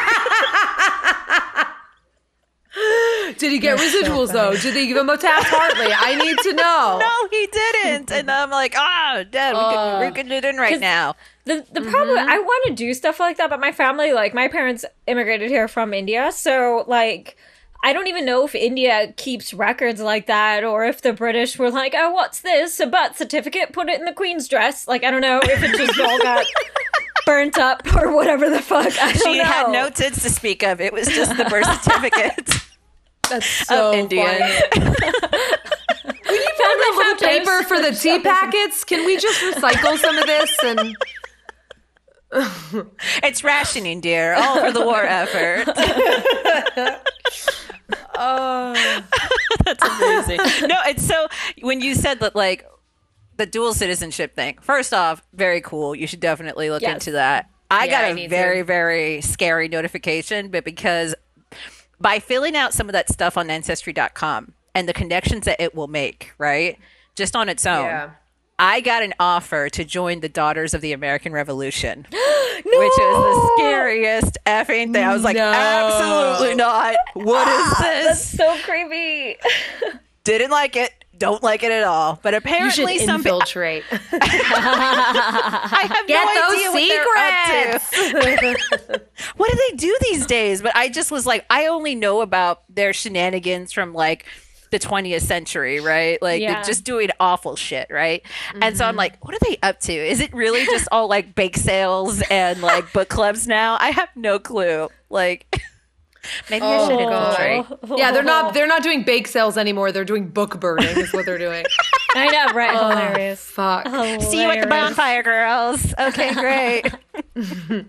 Did he get residuals though? Did they give him a Taft Hartley? I need to know. no, he didn't. And I'm like, oh, dad, we Uh, could, we could do it in right now. The the problem Mm-hmm. I want to do stuff like that, but my family, like my parents, immigrated here from India, so like. I don't even know if India keeps records like that or if the British were like, oh, what's this? A birth certificate? Put it in the Queen's dress. Like, I don't know if it just all got burnt up or whatever the fuck. I don't She know. had no tits to speak of. It was just the birth certificate. That's so Indian. funny. We need more of the little photos. paper for the tea packets. Can we just recycle some of this and It's rationing, dear, all for the war effort. oh That's amazing. no, it's so when you said that like the dual citizenship thing. First off, very cool. You should definitely look Yes. into that. I Yeah, got I a need very to. very scary notification, but because by filling out some of that stuff on ancestry.com and the connections that it will make, right? Just on its own. Yeah. I got an offer to join the Daughters of the American Revolution, which is the scariest effing thing. I was like, No. absolutely not. What is this? That's so creepy. Didn't like it. Don't like it at all. But You should apparently, some infiltrate. I have Get no those idea what they're up to. secrets. what do they do these days? But I just was like, I only know about their shenanigans from like the 20th century, right? Like they're Yeah. just doing awful shit, right? And so I'm mm-hmm. like, what are they up to? Is it really just all like bake sales and like book clubs now? I have no clue. Like maybe I oh, should God. infiltrate. yeah, they're not they're not doing bake sales anymore. They're doing book burning is what they're doing. I know, right? Oh, Hilarious. Fuck. See you at the bonfire, girls. Okay, great.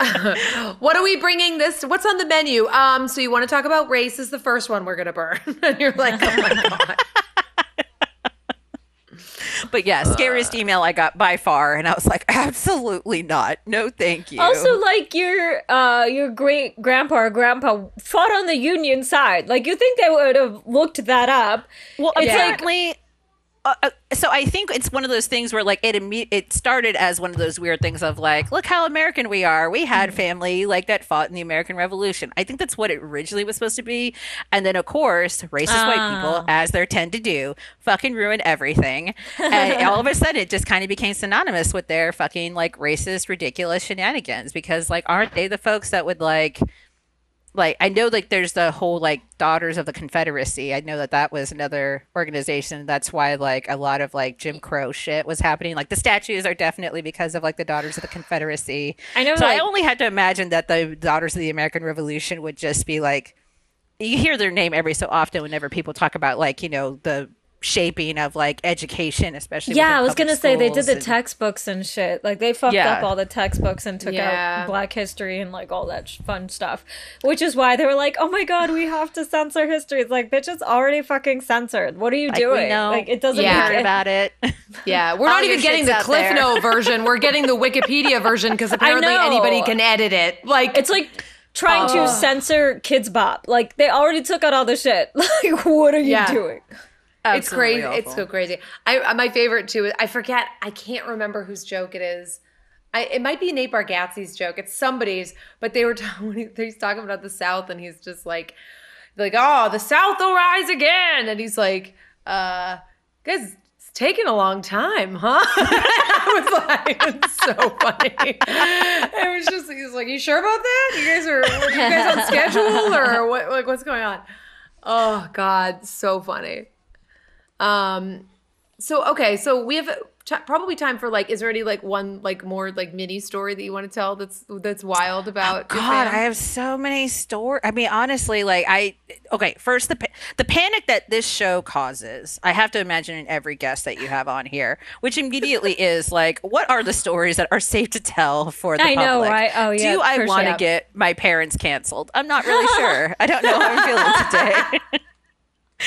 What are we bringing this? What's on the menu? Um, so you want to talk about race is the first one we're gonna burn, and you're like, oh my god. But yeah, scariest email I got by far, and I was like, absolutely not. No, thank you. Also, like your uh your great grandpa or grandpa fought on the Union side. Like you think they would have looked that up? Well, It's apparently. Uh, uh, so I think it's one of those things where like it imme- it started as one of those weird things of like look how American we are we had Mm-hmm. family like that fought in the American Revolution I think that's what it originally was supposed to be and then of course racist white people Ah. as they tend to do fucking ruin everything and all of a sudden it just kind of became synonymous with their fucking like racist ridiculous shenanigans because like aren't they the folks that would like like I know like there's the whole like Daughters of the Confederacy. I know that that was another organization. That's why like a lot of like Jim Crow shit was happening. Like the statues are definitely because of like the Daughters of the Confederacy. I know, So like- I only had to imagine that the Daughters of the American Revolution would just be like you hear their name every so often whenever people talk about like you know the shaping of like education, especially Yeah, I was gonna say they did the and- textbooks and shit. Like they fucked Yeah. up all the textbooks and took Yeah. out Black history and like all that sh- fun stuff. Which is why they were like, "Oh my god, we have to censor history." It's like, bitch, it's already fucking censored. What are you Like, doing? know. Like it doesn't Yeah. make heard it- about it. Yeah, we're not even getting the Cliff there. Note version. We're getting the Wikipedia version because apparently anybody can edit it. Like It's like trying to oh. censor Kidz Bop. Like they already took out all the shit. Like what are you Yeah. doing? It's Absolutely crazy. It's so crazy. I uh, my favorite too. is I forget. I can't remember whose joke it is. I, it might be Nate Bargatze's joke. It's somebody's, but they were talking. When he's talking about the South, and he's just like, like, oh, the South will rise again, and he's like, uh, guys. It's taking a long time, huh? I was like, it's so funny. It was just, he was like, you sure about that? You guys are, are you guys on schedule or what, like, what's going on? Oh God, so funny. Um, so okay, so we have t- probably time for like, is there any like one like more like mini story that you want to tell that's that's wild about? your God, fam? I have so many stories. I mean, honestly, like I okay. First, the pa- the panic that this show causes, I have to imagine in every guest that you have on here, which immediately is like, what are the stories that are safe to tell for the I know, public? right? Oh, yeah, Do I want to sure. get my parents canceled? I'm not really sure. I don't know how I'm feeling today.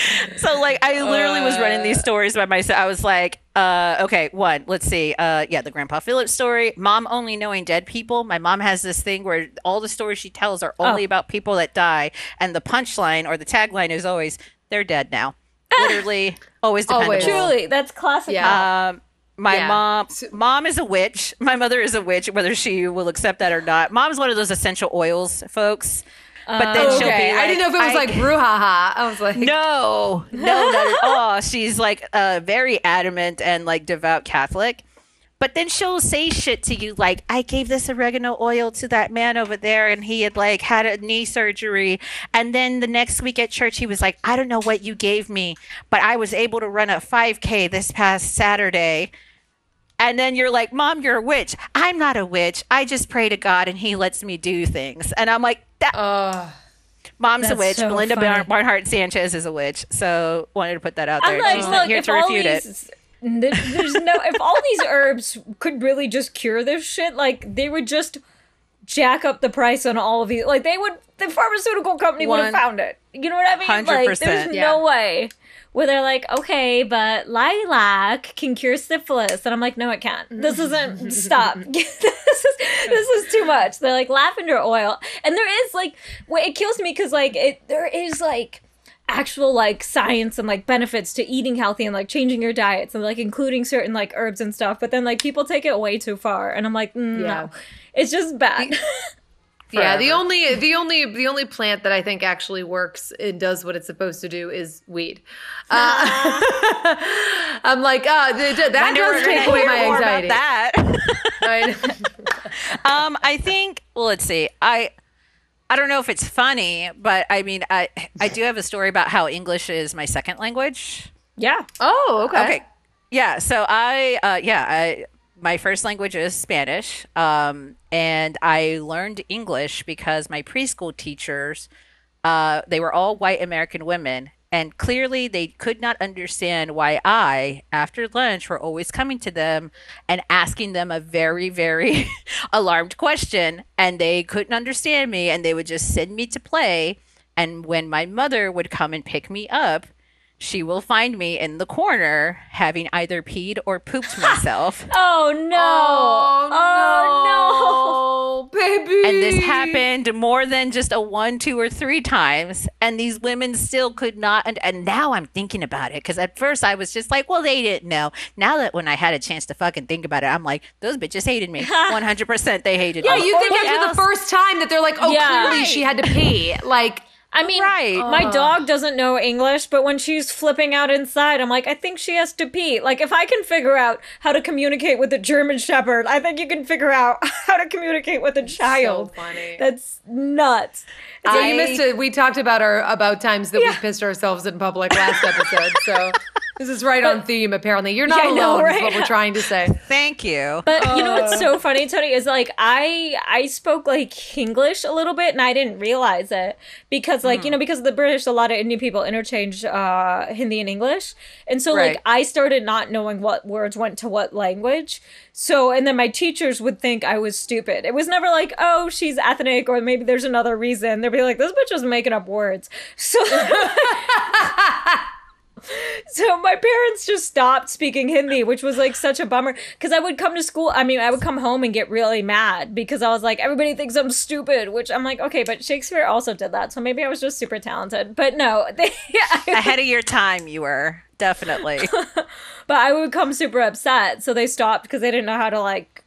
So like I literally was running these stories by myself. I was like, uh, okay, one, let's see. Uh, yeah, the Grandpa Phillips story. Mom only knowing dead people. My mom has this thing where all the stories she tells are only Oh. about people that die, and the punchline or the tagline is always, "They're dead now." Literally, always dependable. Always. Truly, that's classic. Yeah. Um, my Yeah. mom, mom is a witch. My mother is a witch, whether she will accept that or not. Mom's one of those essential oils folks. But then she'll be like, I didn't know if it was I- like brouhaha. I was like, no, no, not at all. She's like uh, very adamant and like devout Catholic. But then she'll say shit to you like, I gave this oregano oil to that man over there and he had like had a knee surgery. And then the next week at church, he was like, I don't know what you gave me, but I was able to run a 5K this past Saturday. And then you're like, Mom, you're a witch. I'm not a witch. I just pray to God and he lets me do things. And I'm like, that, uh, Mom's a witch. so Belinda funny. Bar- Barnhart Sanchez is a witch. So wanted to put that out there. I'm like, She's look, not here to refute it. these, th- there's no, if all these herbs could really just cure this shit, like they would just jack up the price on all of these. Like they would, the pharmaceutical company would have found it. You know what I mean? Like, there's Yeah. no way where they're like, okay, but lilac can cure syphilis. And I'm like, no, it can't. This isn't, stop. this is, this is too much. They're like lavender oil. And there is like, it kills me because like, it, there is like, actual like science and like benefits to eating healthy and like changing your diets and like including certain like herbs and stuff but then like people take it way too far and i'm like mm, Yeah. no it's just bad Yeah, the only the only the only plant that I think actually works and does what it's supposed to do is weed. Uh, I'm like, uh, th- th- that Wonder does take away my anxiety. that. Right? um, I think. Well, let's see. I I don't know if it's funny, but I mean, I I do have a story about how English is my second language. yeah oh, okay. Okay. Yeah. So I, uh, yeah, I, my first language is Spanish. Um, and I learned English because my preschool teachers, uh, they were all white American women. And clearly, they could not understand why I, after lunch, were always coming to them and asking them a very, very alarmed question. And they couldn't understand me. And they would just send me to play. And when my mother would come and pick me up, she will find me in the corner having either peed or pooped myself. oh no Oh, oh no, Oh baby. and this happened more than just a one, two, or three times. And these women still could not. And, and now I'm thinking about it because at first I was just like, well, they didn't know. Now that when I had a chance to fucking think about it, I'm like, those bitches hated me. 100% they hated Yeah, me. you think Or after the first time that they're like, oh, Yeah. clearly she had to pee. Like, I mean, Right. my dog doesn't know English, but when she's flipping out inside, I'm like, I think she has to pee. Like, if I can figure out how to communicate with a German Shepherd, I think you can figure out how to communicate with a child. funny. That's nuts. It's so like- you missed it. We talked about our about times that we pissed ourselves in public last episode. So this is right on theme. Apparently, you're not Yeah, I know, alone. Is right? what we're trying to say. Thank you. But you know what's so funny, Toni, is like I I spoke like English a little bit and I didn't realize it because like you know because of the British, a lot of Indian people interchange uh, Hindi and English, and so Right. like I started not knowing what words went to what language. So and then my teachers would think I was stupid. It was never like oh she's ethnic or maybe there's another reason. They'd be like this bitch is making up words. So. So my parents just stopped speaking Hindi, which was like such a bummer because I would come to school. I mean, I would come home and get really mad because I was like, everybody thinks I'm stupid, which I'm like, okay, but Shakespeare also did that, so maybe I was just super talented. But no, they, Ahead of your time, you were. Definitely. but I would come super upset, so they stopped because they didn't know how to like,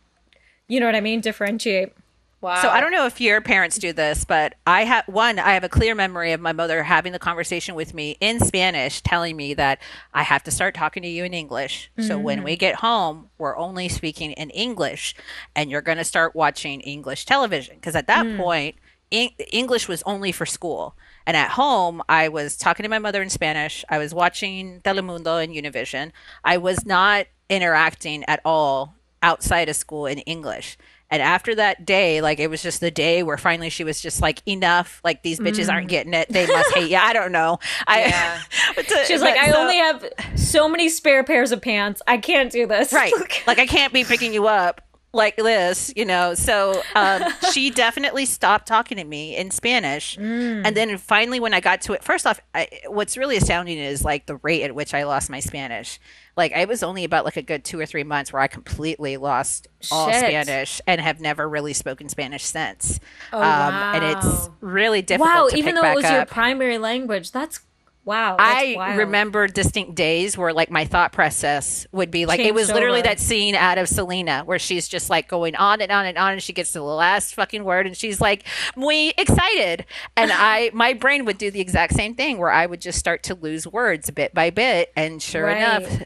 you know what I mean, differentiate. Wow. So I don't know if your parents do this, but I have one. I have a clear memory of my mother having the conversation with me in Spanish, telling me that I have to start talking to you in English. So when we mm. get home, we're only speaking in English, and you're going to start watching English television because at that mm. point, Eng- English was only for school. And at home, I was talking to my mother in Spanish. I was watching Telemundo and Univision. I was not interacting at all outside of school in English. And after that day, like it was just the day where finally she was just like, enough. Like these bitches aren't getting it. They must hate you. I don't know. I, Yeah. to- She's like, I so- only have so many spare pairs of pants. I can't do this. right like i can't be picking you up like this you know so um, she definitely stopped talking to me in spanish and then finally when i got to it first off I, what's really astounding is like the rate at which i lost my spanish like it was only about like a good two or three months where i completely lost all Shit. spanish and have never really spoken spanish since Oh, um, and it's really difficult wow, even though it was your primary language, that's wow. I wild. remember distinct days where like my thought process would be like it was literally over. that scene out of Selena where she's just like going on and on and on and she gets to the last fucking word and she's like muy excited and I my brain would do the exact same thing where I would just start to lose words bit by bit and sure Right. enough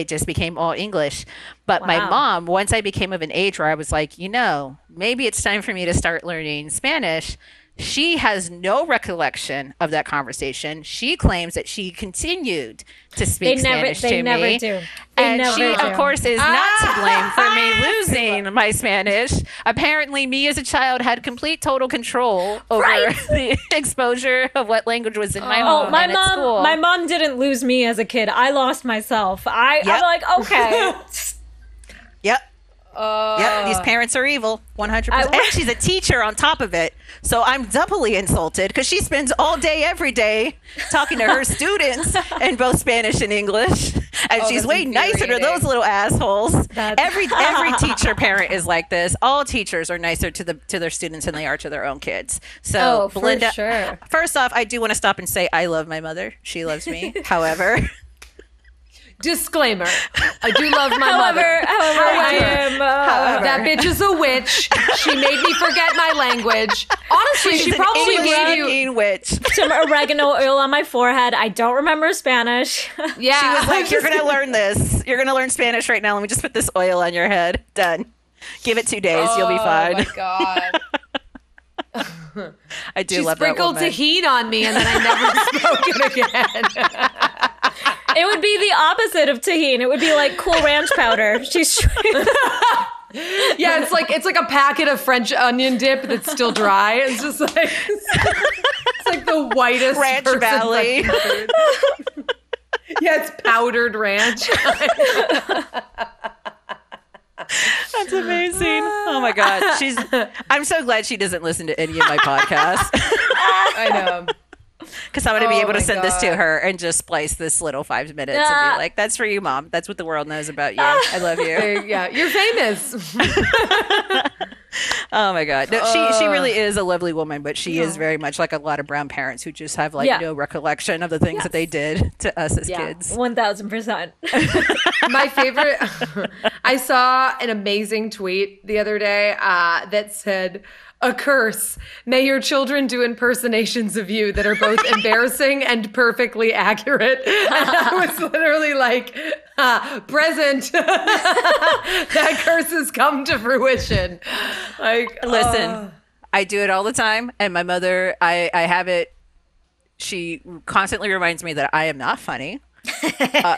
it just became all English. But my mom, once I became of an age where I was like, you know, maybe it's time for me to start learning Spanish. She has no recollection of that conversation. She claims that she continued to speak They never- Spanish they to never me. do. They and never she, do. of course, is not to ah! blame for me losing my Spanish. Apparently, me as a child had complete total control over Right. the exposure of what language was in my Oh, home my and at school. mom! My mom didn't lose me as a kid. I lost myself. I, Yep. I'm like, okay, Yep. Uh, yep, these parents are evil, 100%. I- and she's a teacher on top of it. So I'm doubly insulted because she spends all day, every day talking to her students in both Spanish and English. And Oh, she's way nicer to those little assholes. That's- Every every teacher parent is like this. All teachers are nicer to the to their students than they are to their own kids. So Oh, for Belinda, sure. first off, I do want to stop and say I love my mother. She loves me. However, Disclaimer: I do love my However, mother. however, I am. Uh, That bitch is a witch. She made me forget my language. Honestly, she she's an probably English gave you. speaking witch. some oregano oil on my forehead. I don't remember Spanish. Yeah, She was like, "You're gonna learn this. You're gonna learn Spanish right now. Let me just put this oil on your head. Done. Give it two days. You'll be fine." Oh fine." my god! I do She love that sprinkled woman. tahini on me, and then I never spoke it again. It would be the opposite of tahini. It would be like Cool Ranch powder. She's Yeah, it's like it's like a packet of French onion dip that's still dry. It's just like it's like the whitest Ranch Valley. Yeah, it's powdered ranch. That's amazing. Oh my god, she's. I'm so glad she doesn't listen to any of my podcasts I know. because I'm gonna be Oh able to send this to her and just splice this little five minutes and be like, "That's for you, mom. That's what the world knows about you. I love you." Yeah, you're famous. Oh my god, no, she she really is a lovely woman, but she is very much like a lot of brown parents who just have like Yeah. no recollection of the things that they did to us as yeah, kids. one thousand percent. My favorite. I saw an amazing tweet the other day uh, that said. A curse. May your children do impersonations of you that are both embarrassing and perfectly accurate. And I was literally like, ah, present. that curse has come to fruition. Like, Listen, oh. I do it all the time, and my mother, I, I have it. She constantly reminds me that I am not funny. Uh,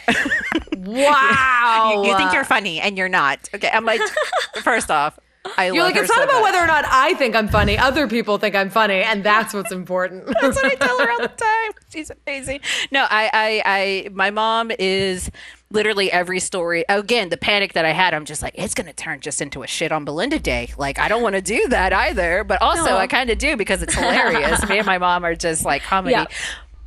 wow. You, you think you're funny, and you're not. Okay, I'm like, first off, I You're love like, it's not so about much. whether or not I think I'm funny. Other people think I'm funny, and that's what's important. That's what I tell her all the time. She's amazing. No, I, I, I, my mom is literally every story. Again, the panic that I had, I'm just like, it's going to turn just into a shit on Belinda day. Like, I don't want to do that either. But also, No. I kind of do because it's hilarious. Me and my mom are just like comedy. Yeah.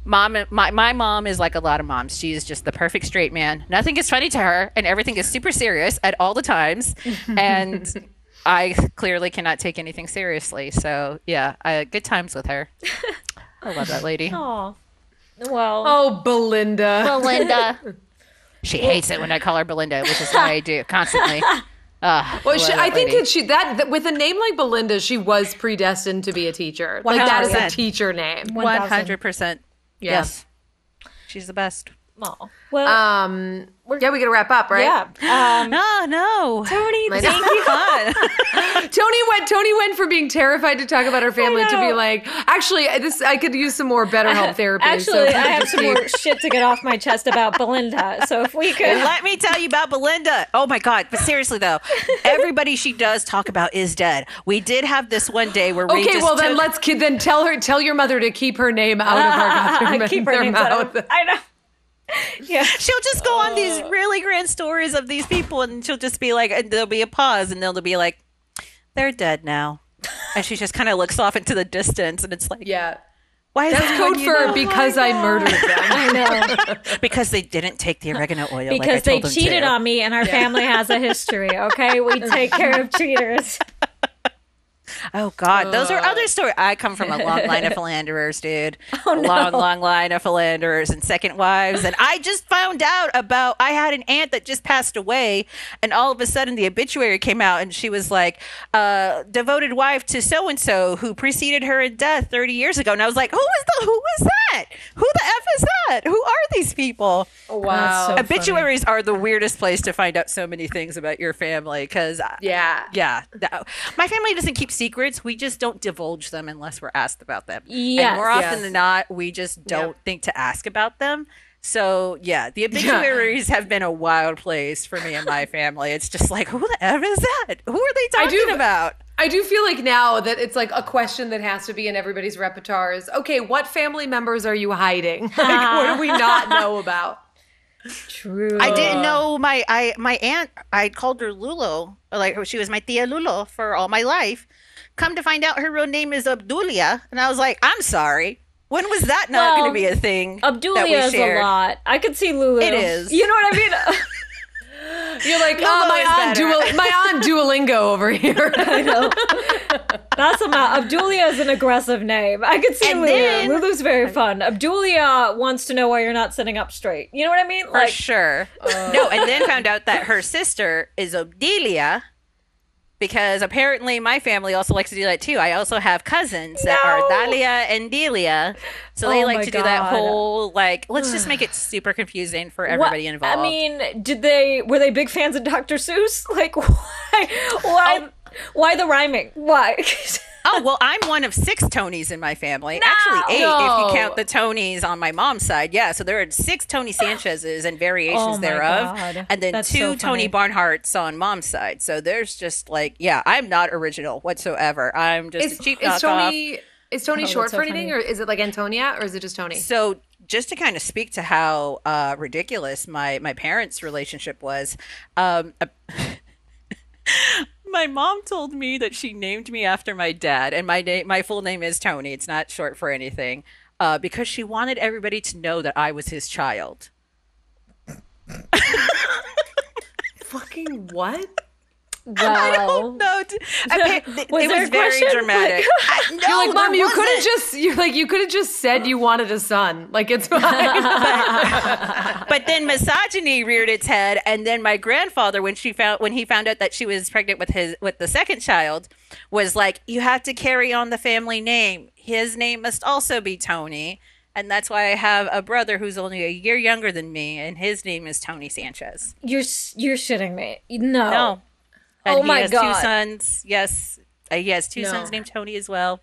Mom, my, my mom is like a lot of moms. She is just the perfect straight man. Nothing is funny to her, and everything is super serious at all the times. And I clearly cannot take anything seriously. So, yeah, I, good times with her. I love that lady. Oh, well, oh, Belinda. Belinda. She hates it when I call her Belinda, which is what I do constantly. Uh, Well, she, I think that she that, that with a name like Belinda, she was predestined to be a teacher. Like that is a teacher name. one hundred percent. Yes, she's the best. Oh. well, Um, yeah, we got to wrap up, right? yeah. Um, No, no. Toni, I thank you. Toni went. Toni went from being terrified to talk about her family to be like, actually, this I could use some more BetterHelp therapy. so Actually, if we I have some more shit to get off my chest about Belinda. So if we could, Let me tell you about Belinda. Oh my God. But seriously, though, everybody she does talk about is dead. We did have this one day where we Okay, just well then took- let's ki- then tell her tell your mother to keep her name out of her goddamn keep her their names out of. I know. Yeah. She'll just go on these oh. really grand stories of these people, and she'll just be like, and there'll be a pause, and they'll be like, "They're dead now," and she just kind of looks off into the distance, and it's like, Yeah. "Why is That's code for know? because I murdered them. I know. because they didn't take the oregano oil like I Because they them cheated to. on me and our family has a history, okay? We take care of cheaters. Oh God, those are other stories. I come from a long line of philanderers, dude. a long, long line of philanderers and second wives. And I just found out about. I had an aunt that just passed away, and all of a sudden the obituary came out, and she was like, uh, "Devoted wife to so and so who preceded her in death 30 years ago." And I was like, "Who is the? Who is that? Who the f is that? Who are these people?" Wow. so- Obituaries are the weirdest place to find out so many things about your family because yeah. yeah. that- my family doesn't keep secrets. We just don't divulge them unless we're asked about them. Yes. And more often Yes. than not, we just don't Yeah. think to ask about them. So, yeah, the obituaries have been a wild place for me and my family. It's just like, who the F is that? Who are they I talking do- about? I do feel like now that it's like a question that has to be in everybody's repertoire is okay, what family members are you hiding? Like, what do we not know about? True. I didn't know my I my aunt. I called her Lulo, like she was my tia Lulo for all my life. Come to find out, her real name is Abdulia, and I was like, I'm sorry. When was that not Well, going to be a thing? Abdulia is a lot. I could see Lulu. It is. You know what I mean? You're like, Lulu oh, my aunt, better." Duol- my aunt Duolingo over here. I know. That's a lot. Abdulia is an aggressive name. I could see And Lulu. then- Lulu's very fun. Abdulia wants to know why you're not sitting up straight. You know what I mean? For Like, sure. Uh, no, and then found out that her sister is Obdelia because apparently my family also likes to do that too. I also have cousins that are No. Dahlia and Delia. So they Oh like to do that whole like let's just make it super confusing for what- everybody involved. I mean, did they were they big fans of Dr. Seuss? Like, why? Oh. Why? Why the rhyming? Why? oh well, I'm one of six Tonys in my family. Actually, eight if you count the Tonys on my mom's side. Yeah, so there are six Tony Sanchez's and variations Oh thereof, God. and then That's two so Tony. Barnharts on mom's side. So there's just like, yeah, I'm not original whatsoever. I'm just is, a cheap is. Tony is Tony Oh, short so for anything, funny. or is it like Antonia, or is it just Tony? So just to kind of speak to how uh, ridiculous my my parents' relationship was, um, my mom told me that she named me after my dad, and my name my full name is Tony. It's not short for anything, uh, because she wanted everybody to know that I was his child. Fucking what? wow. No, d- appa- it Was it was very question? dramatic. I, no, You're like, mom, you could have just you're like you could have just said you wanted a son. Like it's fine. but then misogyny reared its head and then my grandfather when she found when he found out that she was pregnant with his with the second child was like you have to carry on the family name his name must also be tony and that's why i have a brother who's only a year younger than me and his name is tony sanchez You're you're shitting me. No. no and Oh he my has God. two sons yes uh, he has two No. sons named tony as well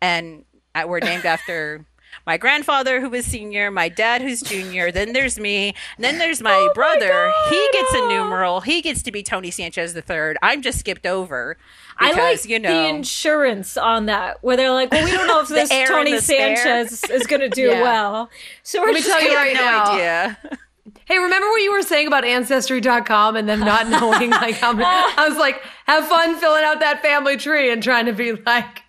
and uh, we're named after my grandfather who was senior my dad who's junior then there's me and then there's my brother he gets a numeral he gets to be tony sanchez the third i'm just skipped over because I like you know the insurance on that, where they're like, "Well, we don't know if this Tony. Sanchez is going to do Yeah. well." So we're Let me just tell you right no now. idea Hey, remember what you were saying about ancestry.com and them not knowing like how many I was like, have fun filling out that family tree and trying to be like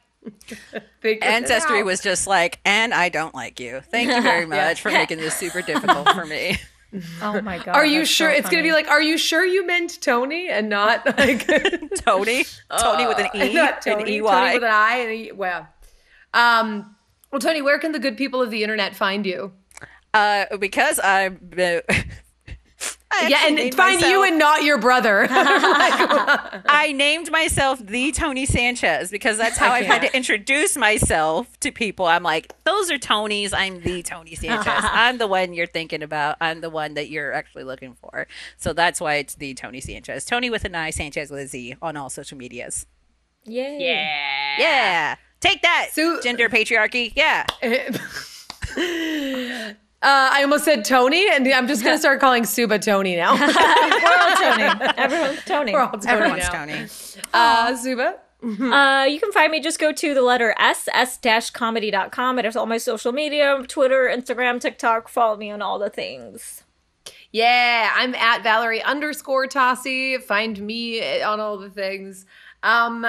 figure ancestry was just like and i don't like you. Thank you very much for making this super difficult for me. Oh my god! Are you sure so it's gonna be like, are you sure you meant Tony and not like tony? Tony with an e not and Tony, ey Tony with an I and E well. Um well Toni, where can the good people of the internet find you? Uh, because I'm. Uh, I Yeah, and named find you and not your brother. I named myself the Toni Sanchez because that's how I've had to introduce myself to people. I'm like, those are Tonys. I'm the Toni Sanchez. I'm the one you're thinking about. I'm the one that you're actually looking for. So that's why it's the Toni Sanchez. Toni with an I, Sanchez with a Z on all social medias. Yay. yeah. Yeah. Take that, So- gender patriarchy. Yeah. Uh, I almost said Tony, and I'm just gonna start calling Subhah Tony now. We're all Tony. Everyone's Tony. We're all Tony Everyone's now. Tony. Uh, Subhah. Uh, you can find me. Just go to the letter S, s-comedy.com. It has all my social media, Twitter, Instagram, TikTok. Follow me on all the things. Yeah, I'm at Valerie underscore Tosi. Find me on all the things. Um,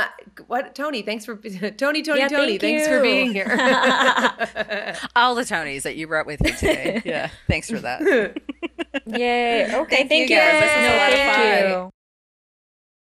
what Tony? Thanks for Tony, Tony, Yeah, Tony. thank Thanks for being here. All the Tonys that you brought with you today. Yeah. Thanks for that. Yay. Okay, Thank thank, you, guys. This was a lot of Thank fun. you.